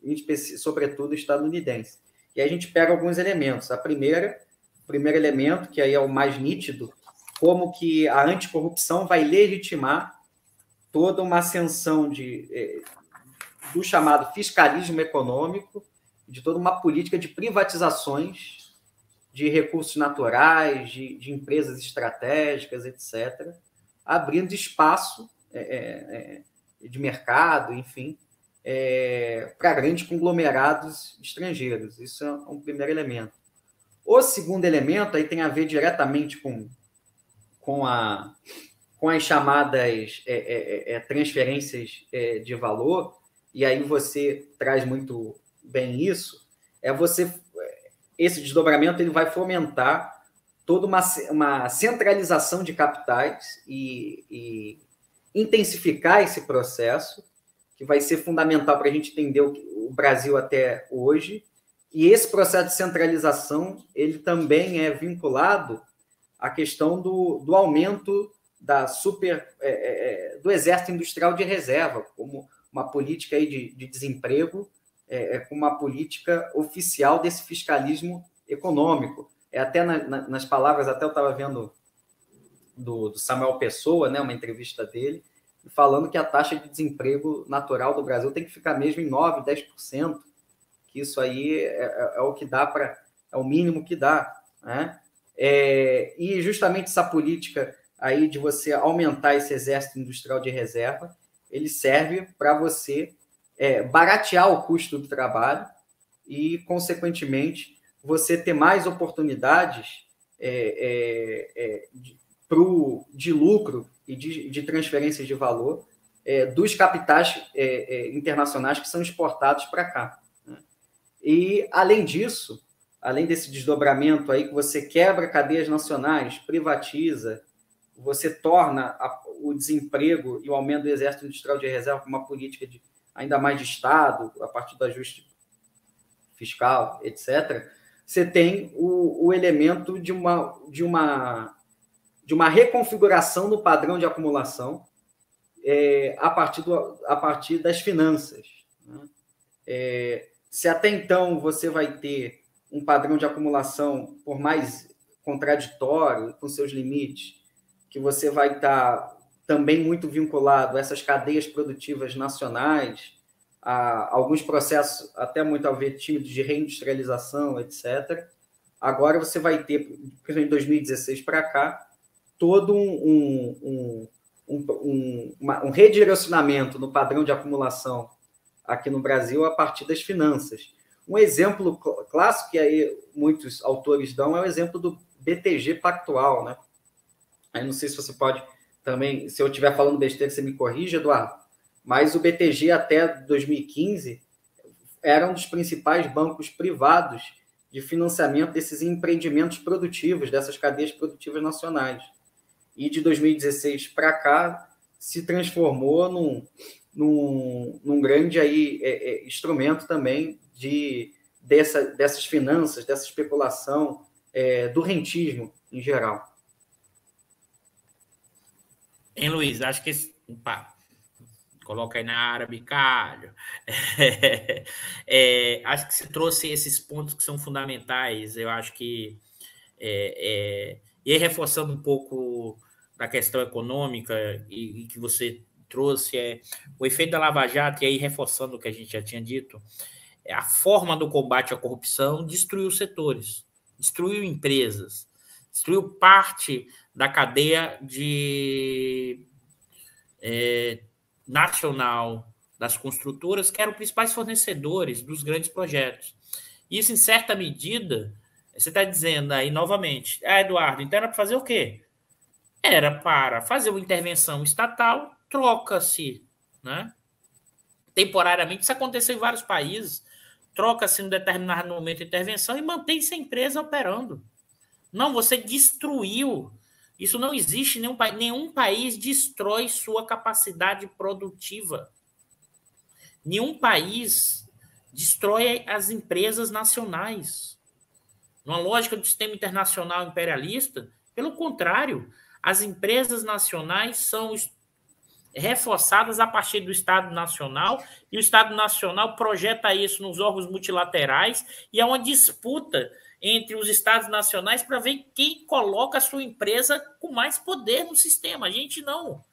sobretudo estadunidense. E a gente pega alguns elementos. A primeira, o primeiro elemento, que aí é o mais nítido, como que a anticorrupção vai legitimar toda uma ascensão de, eh, do chamado fiscalismo econômico, de toda uma política de privatizações de recursos naturais, de, de empresas estratégicas, etc., abrindo espaço é, é, de mercado, enfim, é, para grandes conglomerados estrangeiros. Isso é um primeiro elemento. O segundo elemento aí tem a ver diretamente com, com, a, com as chamadas transferências de valor, e aí você traz muito bem isso, é você esse desdobramento ele vai fomentar toda uma, uma centralização de capitais e, e intensificar esse processo, que vai ser fundamental para a gente entender o, o Brasil até hoje. E esse processo de centralização ele também é vinculado à questão do, do aumento da super é, é, é do exército industrial de reserva, como uma política aí de, de desemprego, é, é, com uma política oficial desse fiscalismo econômico. É até na, na, nas palavras, até eu estava vendo do, do, Samuel Pessoa, né, uma entrevista dele, falando que a taxa de desemprego natural do Brasil tem que ficar mesmo em 9%, 10%, que isso aí é, é, é o que dá para, é o mínimo que dá. Né? É, e justamente essa política aí de você aumentar esse exército industrial de reserva, ele serve para você é, baratear o custo do trabalho e, consequentemente, você ter mais oportunidades é, é, é de, pro, de lucro e de, de de valor é, dos capitais é, internacionais que são exportados para cá. Né? E, além disso, além desse desdobramento aí que você quebra cadeias nacionais, privatiza, você torna a, o desemprego e o aumento do exército industrial de reserva uma política de ainda mais de Estado, a partir do ajuste fiscal, etc., você tem o, o elemento de uma, de, uma, de uma reconfiguração do padrão de acumulação é, a, partir do, a partir das finanças. Né? É, se até então você vai ter um padrão de acumulação, por mais contraditório, com seus limites, que você vai estar também muito vinculado a essas cadeias produtivas nacionais, a alguns processos até muito a ver tímidos de reindustrialização, etc. Agora você vai ter, principalmente em 2016 para cá, todo um, um, um, um, uma, um redirecionamento no padrão de acumulação aqui no Brasil a partir das finanças. Um exemplo clássico que aí muitos autores dão é o exemplo do BTG Pactual, né? Aí não sei se você pode também, se eu estiver falando besteira, você me corrige, Eduardo. Mas o BTG até 2015 era um dos principais bancos privados de financiamento desses empreendimentos produtivos, dessas cadeias produtivas nacionais. E de 2016 para cá se transformou num, num, num grande aí, é, é, instrumento também de, dessa, dessas finanças, dessa especulação, é, do rentismo em geral. Hein, Luiz? Acho que. Opa, coloca aí na árabe, calho. É, acho que você trouxe esses pontos que são fundamentais. Eu acho que. É, é, e reforçando um pouco da questão econômica e, e, que você trouxe, é o efeito da Lava Jato, e aí reforçando o que a gente já tinha dito, é a forma do combate à corrupção destruiu setores, destruiu empresas, destruiu parte da cadeia de é, nacional das construtoras, que eram principais fornecedores dos grandes projetos. Isso, em certa medida, você está dizendo aí novamente, ah, Eduardo, então era para fazer o quê? Era para fazer uma intervenção estatal, troca-se, né? Temporariamente, isso aconteceu em vários países, troca-se em um determinado momento de intervenção e mantém-se a empresa operando. Não, você destruiu Isso não existe, nenhum, nenhum país destrói sua capacidade produtiva. Nenhum país destrói as empresas nacionais. Numa lógica do sistema internacional imperialista, pelo contrário, as empresas nacionais são reforçadas a partir do Estado Nacional e o Estado Nacional projeta isso nos órgãos multilaterais e há uma disputa entre os estados nacionais para ver quem coloca a sua empresa com mais poder no sistema. A gente não.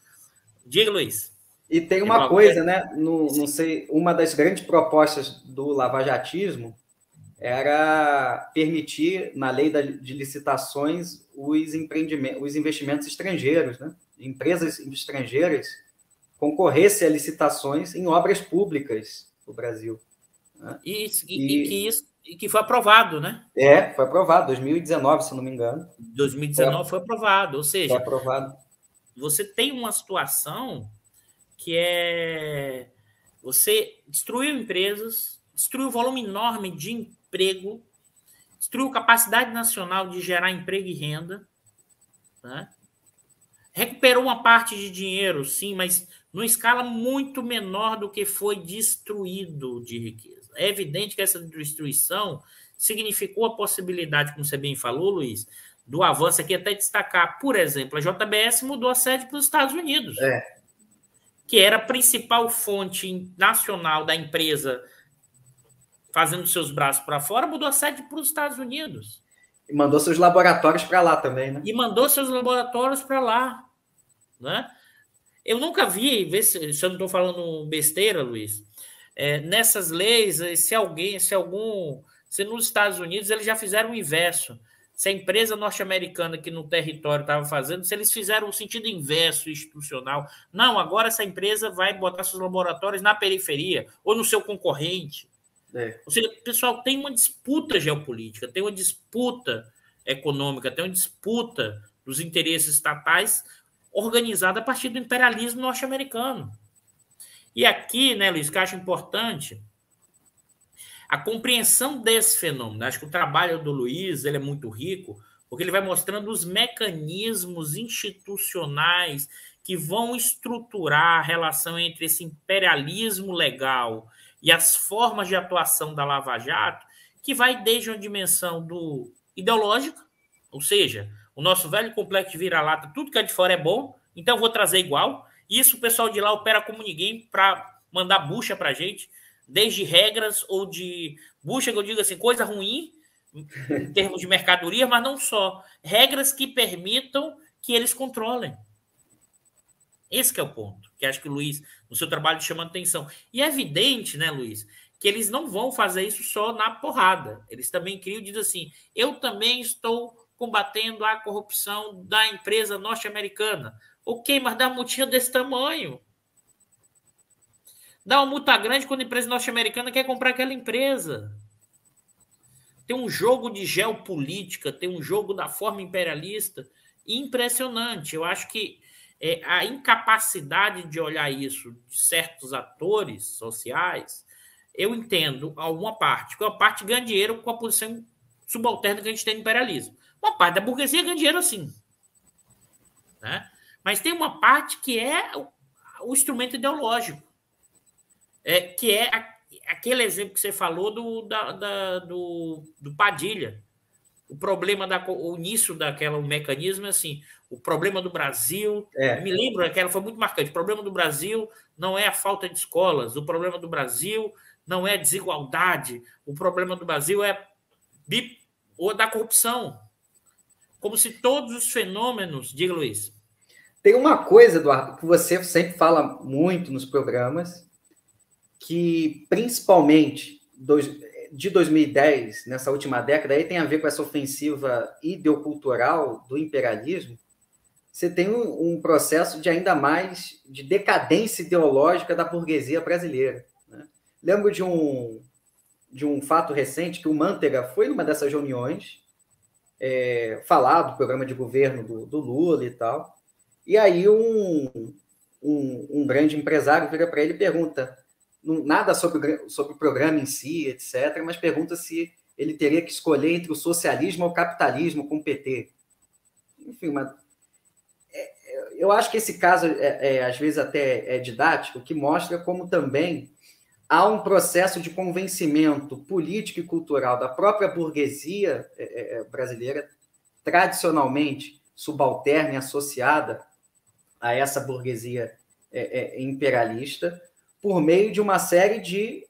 Diga, Luiz. E tem uma coisa, né? No, não sei, uma das grandes propostas do lavajatismo era permitir, na lei de licitações, os, empreendimentos, os investimentos estrangeiros, né? Empresas estrangeiras concorressem a licitações em obras públicas no Brasil. Né? E, e, e, que isso e que foi aprovado, né? É, foi aprovado, 2019, se não me engano. 2019 foi, foi aprovado, ou seja, foi aprovado. você tem uma situação que é você destruiu empresas, destruiu um volume enorme de emprego, destruiu capacidade nacional de gerar emprego e renda, né? recuperou uma parte de dinheiro, sim, mas numa escala muito menor do que foi destruído de riqueza. É evidente que essa destruição significou a possibilidade, como você bem falou, Luiz, do avanço aqui, até destacar, por exemplo, a JBS mudou a sede para os Estados Unidos, é. que era a principal fonte nacional da empresa fazendo seus braços para fora, mudou a sede para os Estados Unidos. E mandou seus laboratórios para lá também, né? E mandou seus laboratórios para lá. Né? Eu nunca vi, se, se eu não estou falando besteira, Luiz, é, nessas leis, eh, se alguém, se algum, se nos Estados Unidos eles já fizeram o inverso. Se a empresa norte-americana que no território estava fazendo, se eles fizeram o sentido inverso institucional, não, agora essa empresa vai botar seus laboratórios na periferia ou no seu concorrente. É. Ou seja, pessoal, tem uma disputa geopolítica, tem uma disputa econômica, tem uma disputa dos interesses estatais organizada a partir do imperialismo norte-americano. E aqui, né, Luiz, que eu acho importante a compreensão desse fenômeno. Acho que o trabalho do Luiz ele é muito rico, porque ele vai mostrando os mecanismos institucionais que vão estruturar a relação entre esse imperialismo legal e as formas de atuação da Lava Jato, que vai desde uma dimensão do ideológica, ou seja, o nosso velho complexo vira-lata, tudo que é de fora é bom, então eu vou trazer igual. Isso o pessoal de lá opera como ninguém para mandar bucha para gente, desde regras ou de bucha, que eu digo assim, coisa ruim em termos de mercadoria, mas não só. Regras que permitam que eles controlem. Esse é o ponto, que acho que o Luiz, no seu trabalho, chama atenção. E é evidente, né, Luiz, que eles não vão fazer isso só na porrada. Eles também criam, diz assim, eu também estou combatendo a corrupção da empresa norte-americana. Ok, mas dá uma multa desse tamanho. Dá uma multa grande quando a empresa norte-americana quer comprar aquela empresa. Tem um jogo de geopolítica, tem um jogo da forma imperialista impressionante. Eu acho que é, a incapacidade de olhar isso de certos atores sociais, eu entendo alguma parte. Uma parte ganha dinheiro com a posição subalterna que a gente tem no imperialismo. Uma parte da burguesia ganha dinheiro assim. Né? Mas tem uma parte que é o, o instrumento ideológico, é, que é a, aquele exemplo que você falou do, da, da, do, do Padilha. O problema da o início daquela o mecanismo é assim, o problema do Brasil, é. me lembro aquela foi muito marcante. O problema do Brasil não é a falta de escolas, o problema do Brasil não é a desigualdade, o problema do Brasil é bip, ou da corrupção. Como se todos os fenômenos, diga Luiz, tem uma coisa, Eduardo, que você sempre fala muito nos programas, que principalmente de 2010, nessa última década, aí tem a ver com essa ofensiva ideocultural do imperialismo, você tem um, um processo de ainda mais de decadência ideológica da burguesia brasileira. Né? Lembro de um, de um fato recente que o Mantega foi numa dessas reuniões é, falar do programa de governo do, do Lula e tal, e aí um, um, um grande empresário vira para ele e pergunta, nada sobre, sobre o programa em si, etc., mas pergunta se ele teria que escolher entre o socialismo ou o capitalismo com o PT. Enfim, uma, eu acho que esse caso, é, é, às vezes, até é didático, que mostra como também há um processo de convencimento político e cultural da própria burguesia é, é, é brasileira, tradicionalmente subalterna e associada a essa burguesia é, imperialista, por meio de uma série de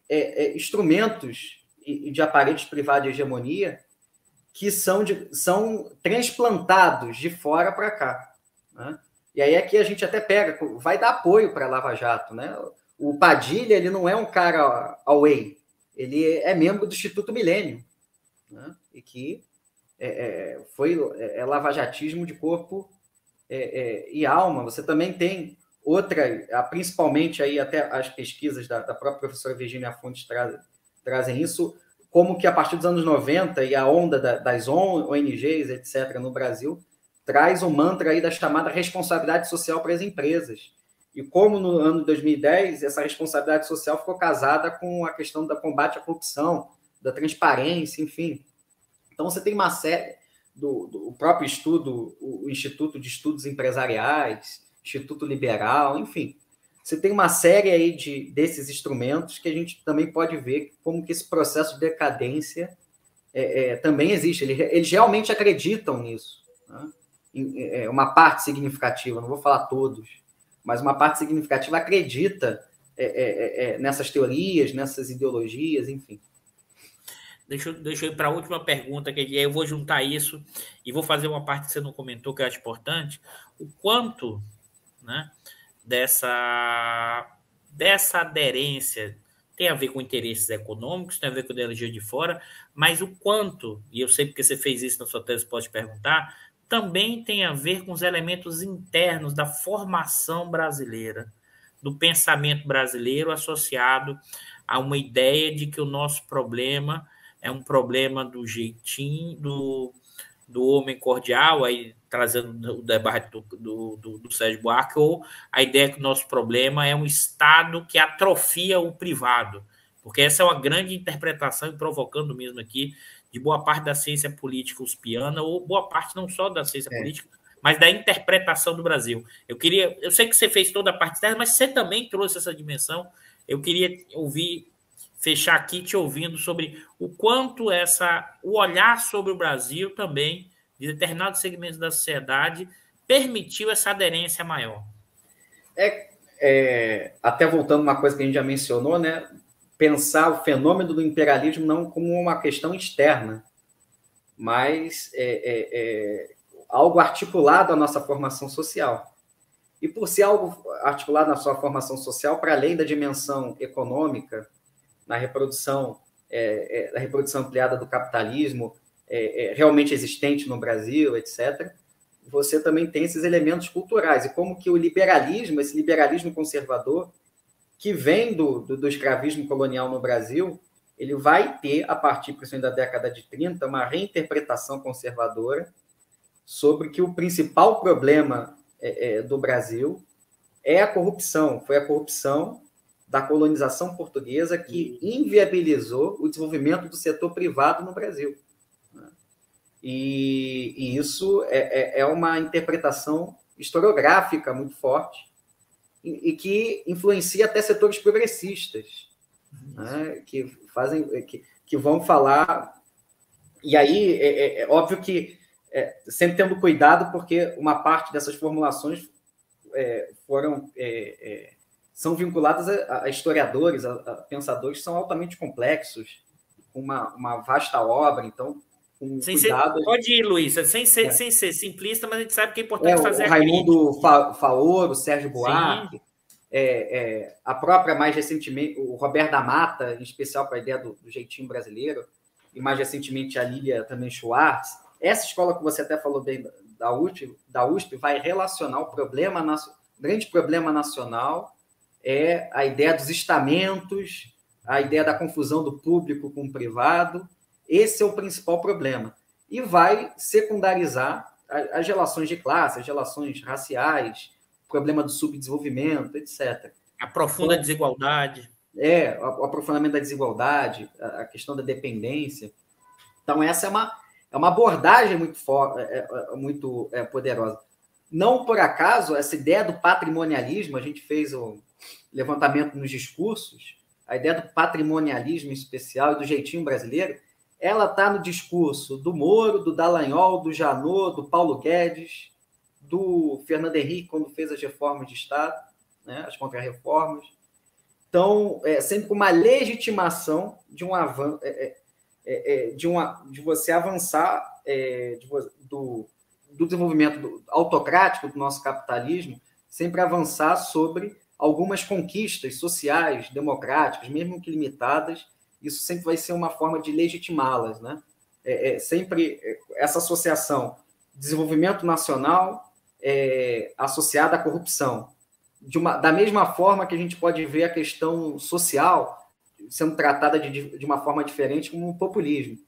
instrumentos e de aparelhos privados de hegemonia que são, de, são transplantados de fora para cá. Né? E aí aqui a gente até pega, vai dar apoio para Lava Jato. Né? O Padilha ele não é um cara away, ele é membro do Instituto Milênio, né? e que é, é, foi é, é lavajatismo de corpo é, é, e alma. Você também tem outra, principalmente aí até as pesquisas da, da própria professora Virginia Fontes trazem, trazem isso, como que a partir dos anos 90 e a onda da, das ONGs, etc., no Brasil, traz o mantra aí da chamada responsabilidade social para as empresas. E como no ano de 2010 essa responsabilidade social ficou casada com a questão da combate à corrupção, da transparência, enfim. Então você tem uma série do, do próprio estudo, o Instituto de Estudos Empresariais, Instituto Liberal, enfim, você tem uma série aí de, desses instrumentos que a gente também pode ver como que esse processo de decadência é, é, também existe. Eles, eles, realmente acreditam nisso. Né? É uma parte significativa, não vou falar todos, mas uma parte significativa acredita é, é, é nessas teorias, nessas ideologias, enfim. Deixa, deixa eu ir para a última pergunta, que eu vou juntar isso e vou fazer uma parte que você não comentou, que eu acho importante. O quanto né, dessa, dessa aderência tem a ver com interesses econômicos, tem a ver com energia de fora, mas o quanto, e eu sei porque você fez isso na sua tese, pode perguntar, também tem a ver com os elementos internos da formação brasileira, do pensamento brasileiro associado a uma ideia de que o nosso problema é um problema do jeitinho, do, do homem cordial, aí trazendo o debate do, do, do, do Sérgio Buarque, ou a ideia que o nosso problema é um Estado que atrofia o privado, porque essa é uma grande interpretação, e provocando mesmo aqui, de boa parte da ciência política uspiana, ou boa parte não só da ciência é. política, mas da interpretação do Brasil. Eu queria, eu sei que você fez toda a parte externa, mas você também trouxe essa dimensão. Eu queria ouvir, fechar aqui te ouvindo sobre o quanto essa, o olhar sobre o Brasil também de determinados segmentos da sociedade permitiu essa aderência maior. É, é, até voltando uma coisa que a gente já mencionou, né? Pensar o fenômeno do imperialismo não como uma questão externa, mas é, é, é algo articulado à nossa formação social. E por ser algo articulado na sua formação social, para além da dimensão econômica, na reprodução, é, é, da reprodução ampliada do capitalismo, é, é, realmente existente no Brasil, etc., você também tem esses elementos culturais. E como que o liberalismo, esse liberalismo conservador, que vem do, do, do escravismo colonial no Brasil, ele vai ter, a partir principalmente da década de 30, uma reinterpretação conservadora sobre que o principal problema é, é, do Brasil é a corrupção. Foi a corrupção da colonização portuguesa que inviabilizou o desenvolvimento do setor privado no Brasil. E, e isso é, é, é, uma interpretação historiográfica muito forte e, e que influencia até setores progressistas, né, que fazem, que, que vão falar. E aí é, é, é óbvio que é, sempre tendo cuidado, porque uma parte dessas formulações é, foram são vinculadas a, a historiadores, a, a, pensadores que são altamente complexos, com uma, uma vasta obra, então com sem cuidado. Ser, pode ir, Luiz, sem ser, é. sem ser simplista, mas a gente sabe que é importante é, fazer o Raimundo Faoro, Sérgio Buarque, é, é, a própria, mais recentemente, o Roberto da Mata, em especial para a ideia do, do, jeitinho brasileiro, e mais recentemente a Lília também Schwartz. Essa escola que você até falou bem da USP, da USP vai relacionar o problema, o grande problema nacional é a ideia dos estamentos, a ideia da confusão do público com o privado, esse é o principal problema. E vai secundarizar as relações de classe, as relações raciais, o problema do subdesenvolvimento, etc. A profunda então, desigualdade. É, o aprofundamento da desigualdade, a questão da dependência. Então, essa é uma, é uma abordagem muito, for, é, é, é, muito é, poderosa. não por acaso, essa ideia do patrimonialismo, a gente fez o levantamento nos discursos, a ideia do patrimonialismo especial e do jeitinho brasileiro, ela está no discurso do Moro, do Dallagnol, do Janot, do Paulo Guedes, do Fernando Henrique, quando fez as reformas de Estado, né, as contrarreformas. Então, é sempre uma legitimação de um avanço, é, é, é, é, de, uma, de você avançar é, de, do, do desenvolvimento do, autocrático do nosso capitalismo, sempre avançar sobre algumas conquistas sociais, democráticas, mesmo que limitadas, isso sempre vai ser uma forma de legitimá-las, né? É, é sempre essa associação desenvolvimento nacional é, associada à corrupção, uma, da mesma forma que a gente pode ver a questão social sendo tratada de, de uma forma diferente como um populismo.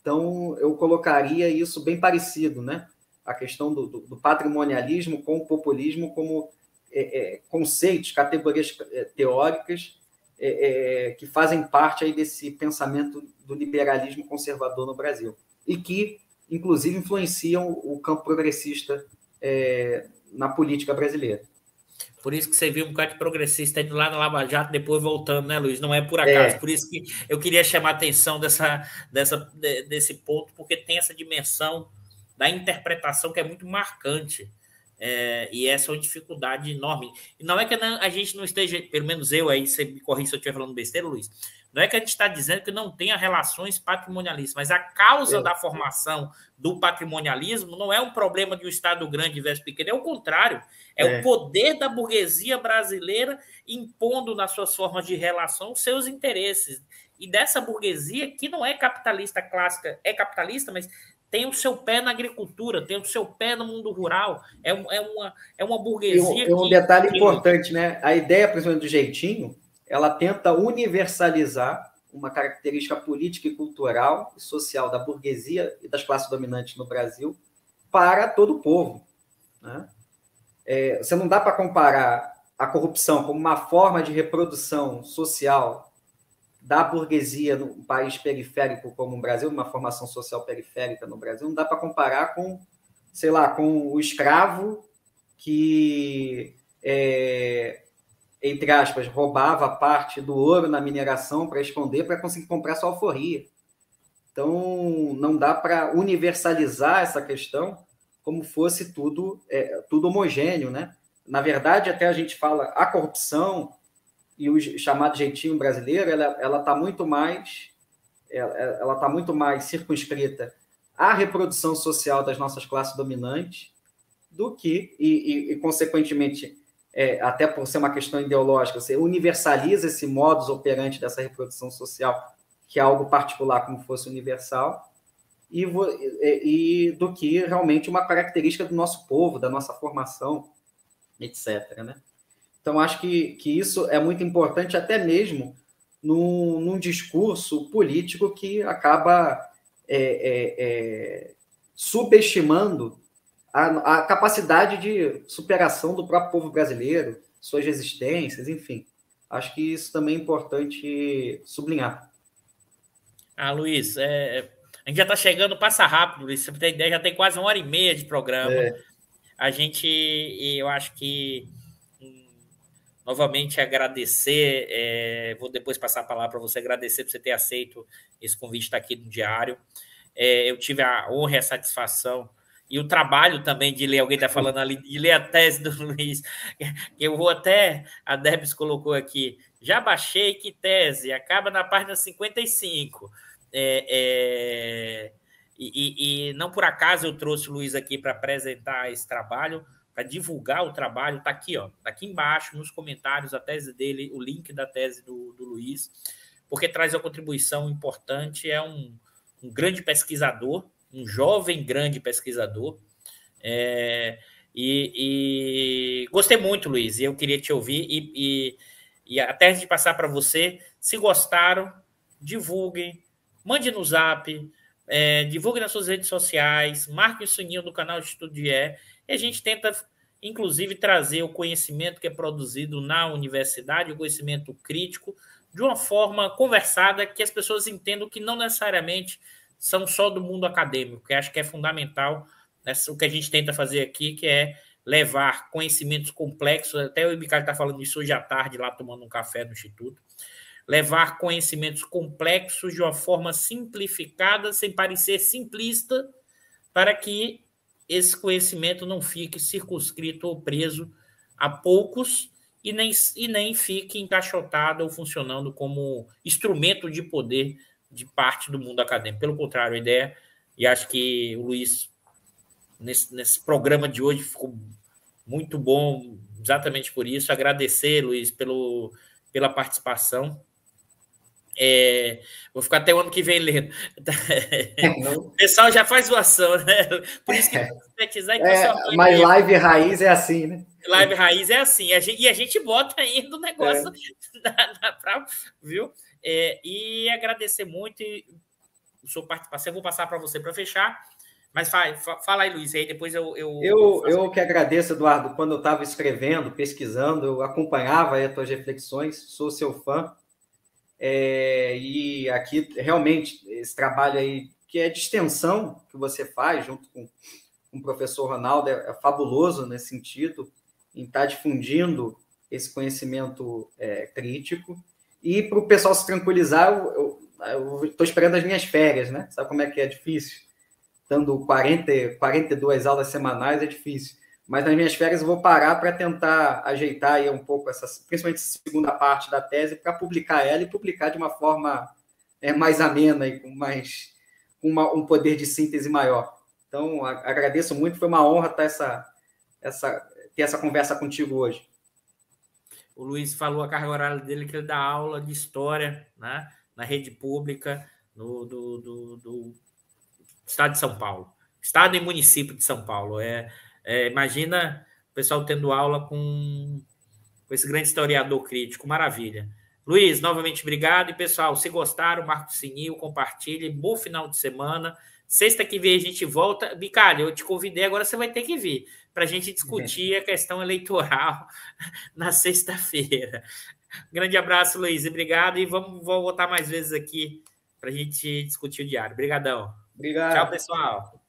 Então, eu colocaria isso bem parecido, né? A questão do, do, do patrimonialismo com o populismo como é, é, conceitos, categorias é, teóricas é, que fazem parte aí desse pensamento do liberalismo conservador no Brasil e que, inclusive, influenciam o campo progressista na política brasileira. Por isso que você viu um bocado de progressista indo lá na Lava Jato, depois voltando, né, Luiz? Não é por acaso. É. Por isso que eu queria chamar a atenção dessa, dessa, desse ponto, porque tem essa dimensão da interpretação que é muito marcante. É, e essa é uma dificuldade enorme. E não é que a gente não esteja, pelo menos eu aí, você me corrija se eu estiver falando besteira, Luiz, não é que a gente está dizendo que não tenha relações patrimonialistas, mas a causa é. da formação do patrimonialismo não é um problema de um Estado grande versus pequeno, é o contrário. É, é, o poder da burguesia brasileira impondo nas suas formas de relação os seus interesses. E dessa burguesia que não é capitalista clássica, é capitalista, mas tem o seu pé na agricultura, tem o seu pé no mundo rural, é, é, uma, é uma burguesia. Tem um, um detalhe que... importante, né? A ideia, principalmente do jeitinho, ela tenta universalizar uma característica política e cultural e social da burguesia e das classes dominantes no Brasil para todo o povo. Né? É, você não dá para comparar a corrupção como uma forma de reprodução social da burguesia no país periférico como o Brasil, uma formação social periférica no Brasil, não dá para comparar com, sei lá, com o escravo que, é, entre aspas, roubava parte do ouro na mineração para esconder, para conseguir comprar sua alforria. Então, não dá para universalizar essa questão como fosse tudo, é, tudo homogêneo, né? Na verdade, até a gente fala a corrupção, e o chamado jeitinho brasileiro, ela está muito mais ela está muito mais circunscrita à reprodução social das nossas classes dominantes do que, e, e, e consequentemente, é, até por ser uma questão ideológica, você universaliza esse modus operandi dessa reprodução social, que é algo particular como fosse universal, e, e do que realmente uma característica do nosso povo, da nossa formação, etc. Né? Então, acho que, que isso é muito importante, até mesmo num, num discurso político que acaba é, é, é, subestimando a, a, capacidade de superação do próprio povo brasileiro, suas resistências, enfim. Acho que isso também é importante sublinhar. Ah, Luiz, é, a gente já está chegando, passa rápido, Luiz. Você tem ideia, já tem quase uma hora e meia de programa. É. A gente, eu acho que novamente agradecer, é, vou depois passar a palavra para você, agradecer por você ter aceito esse convite estar aqui no Diário. É, eu tive a honra e a satisfação e o trabalho também de ler, alguém está falando ali, de ler a tese do Luiz. Eu vou até, a Debs colocou aqui, já baixei, que tese, acaba na página 55. É, é, e, e, não por acaso eu trouxe o Luiz aqui para apresentar esse trabalho, para divulgar o trabalho, está aqui, ó, tá aqui embaixo nos comentários a tese dele, o link da tese do, do Luiz, porque traz uma contribuição importante, é um, um grande pesquisador, um jovem grande pesquisador, é, e, e, gostei muito, Luiz, e eu queria te ouvir, e, e, e até antes de passar para você, se gostaram, divulguem, mande no zap, é, divulgue nas suas redes sociais, marque o sininho do canal Estudo de E, a gente tenta, inclusive, trazer o conhecimento que é produzido na universidade, o conhecimento crítico, de uma forma conversada que as pessoas entendam que não necessariamente são só do mundo acadêmico, que acho que é fundamental né, o que a gente tenta fazer aqui, que é levar conhecimentos complexos, até o Ricardo está falando isso hoje à tarde, lá tomando um café no Instituto, levar conhecimentos complexos de uma forma simplificada, sem parecer simplista, para que esse conhecimento não fique circunscrito ou preso a poucos e nem, e nem fique encaixotado ou funcionando como instrumento de poder de parte do mundo acadêmico. Pelo contrário, a ideia, e acho que o Luiz, nesse, nesse programa de hoje, ficou muito bom exatamente por isso. Agradecer, Luiz, pelo, pela participação. É, vou ficar até o ano que vem lendo. o pessoal já faz doação, né? Por isso que é, é Mas live raiz é assim, né? Live raiz é assim. A gente, e a gente bota ainda o negócio é. na, na, pra, viu? É, e agradecer muito a sua participação. Eu vou passar para você para fechar. Mas fala, fala aí, Luiz, aí depois eu. Eu, eu, eu que agradeço, Eduardo. Quando eu estava escrevendo, pesquisando, eu acompanhava as tuas reflexões, sou seu fã. É, e aqui, realmente, esse trabalho aí, que é de extensão que você faz, junto com, com o professor Ronaldo, é, é fabuloso nesse sentido, em estar tá difundindo esse conhecimento é, crítico. E para o pessoal se tranquilizar, eu estou esperando as minhas férias, né? Sabe como é que é difícil? Dando 40, 42 aulas semanais é difícil. Mas nas minhas férias eu vou parar para tentar ajeitar aí um pouco essa, principalmente a segunda parte da tese, para publicar ela e publicar de uma forma é, mais amena e com mais uma, um poder de síntese maior. Então, agradeço muito, foi uma honra ter essa, essa, ter essa conversa contigo hoje. O Luiz falou a carga horária dele que ele dá aula de história né, na rede pública no, do, do, do estado de São Paulo. Estado e município de São Paulo. É, é, imagina o pessoal tendo aula com, com esse grande historiador crítico, maravilha. Luiz, novamente obrigado. E pessoal, se gostaram, marca o sininho, compartilhe. Bom final de semana. Sexta que vem a gente volta. Bicalho, eu te convidei, agora você vai ter que vir para a gente discutir a questão eleitoral na sexta-feira. Grande abraço, Luiz, obrigado. E vamos, vamos voltar mais vezes aqui para a gente discutir o diário. Obrigadão. Obrigado. Tchau, pessoal.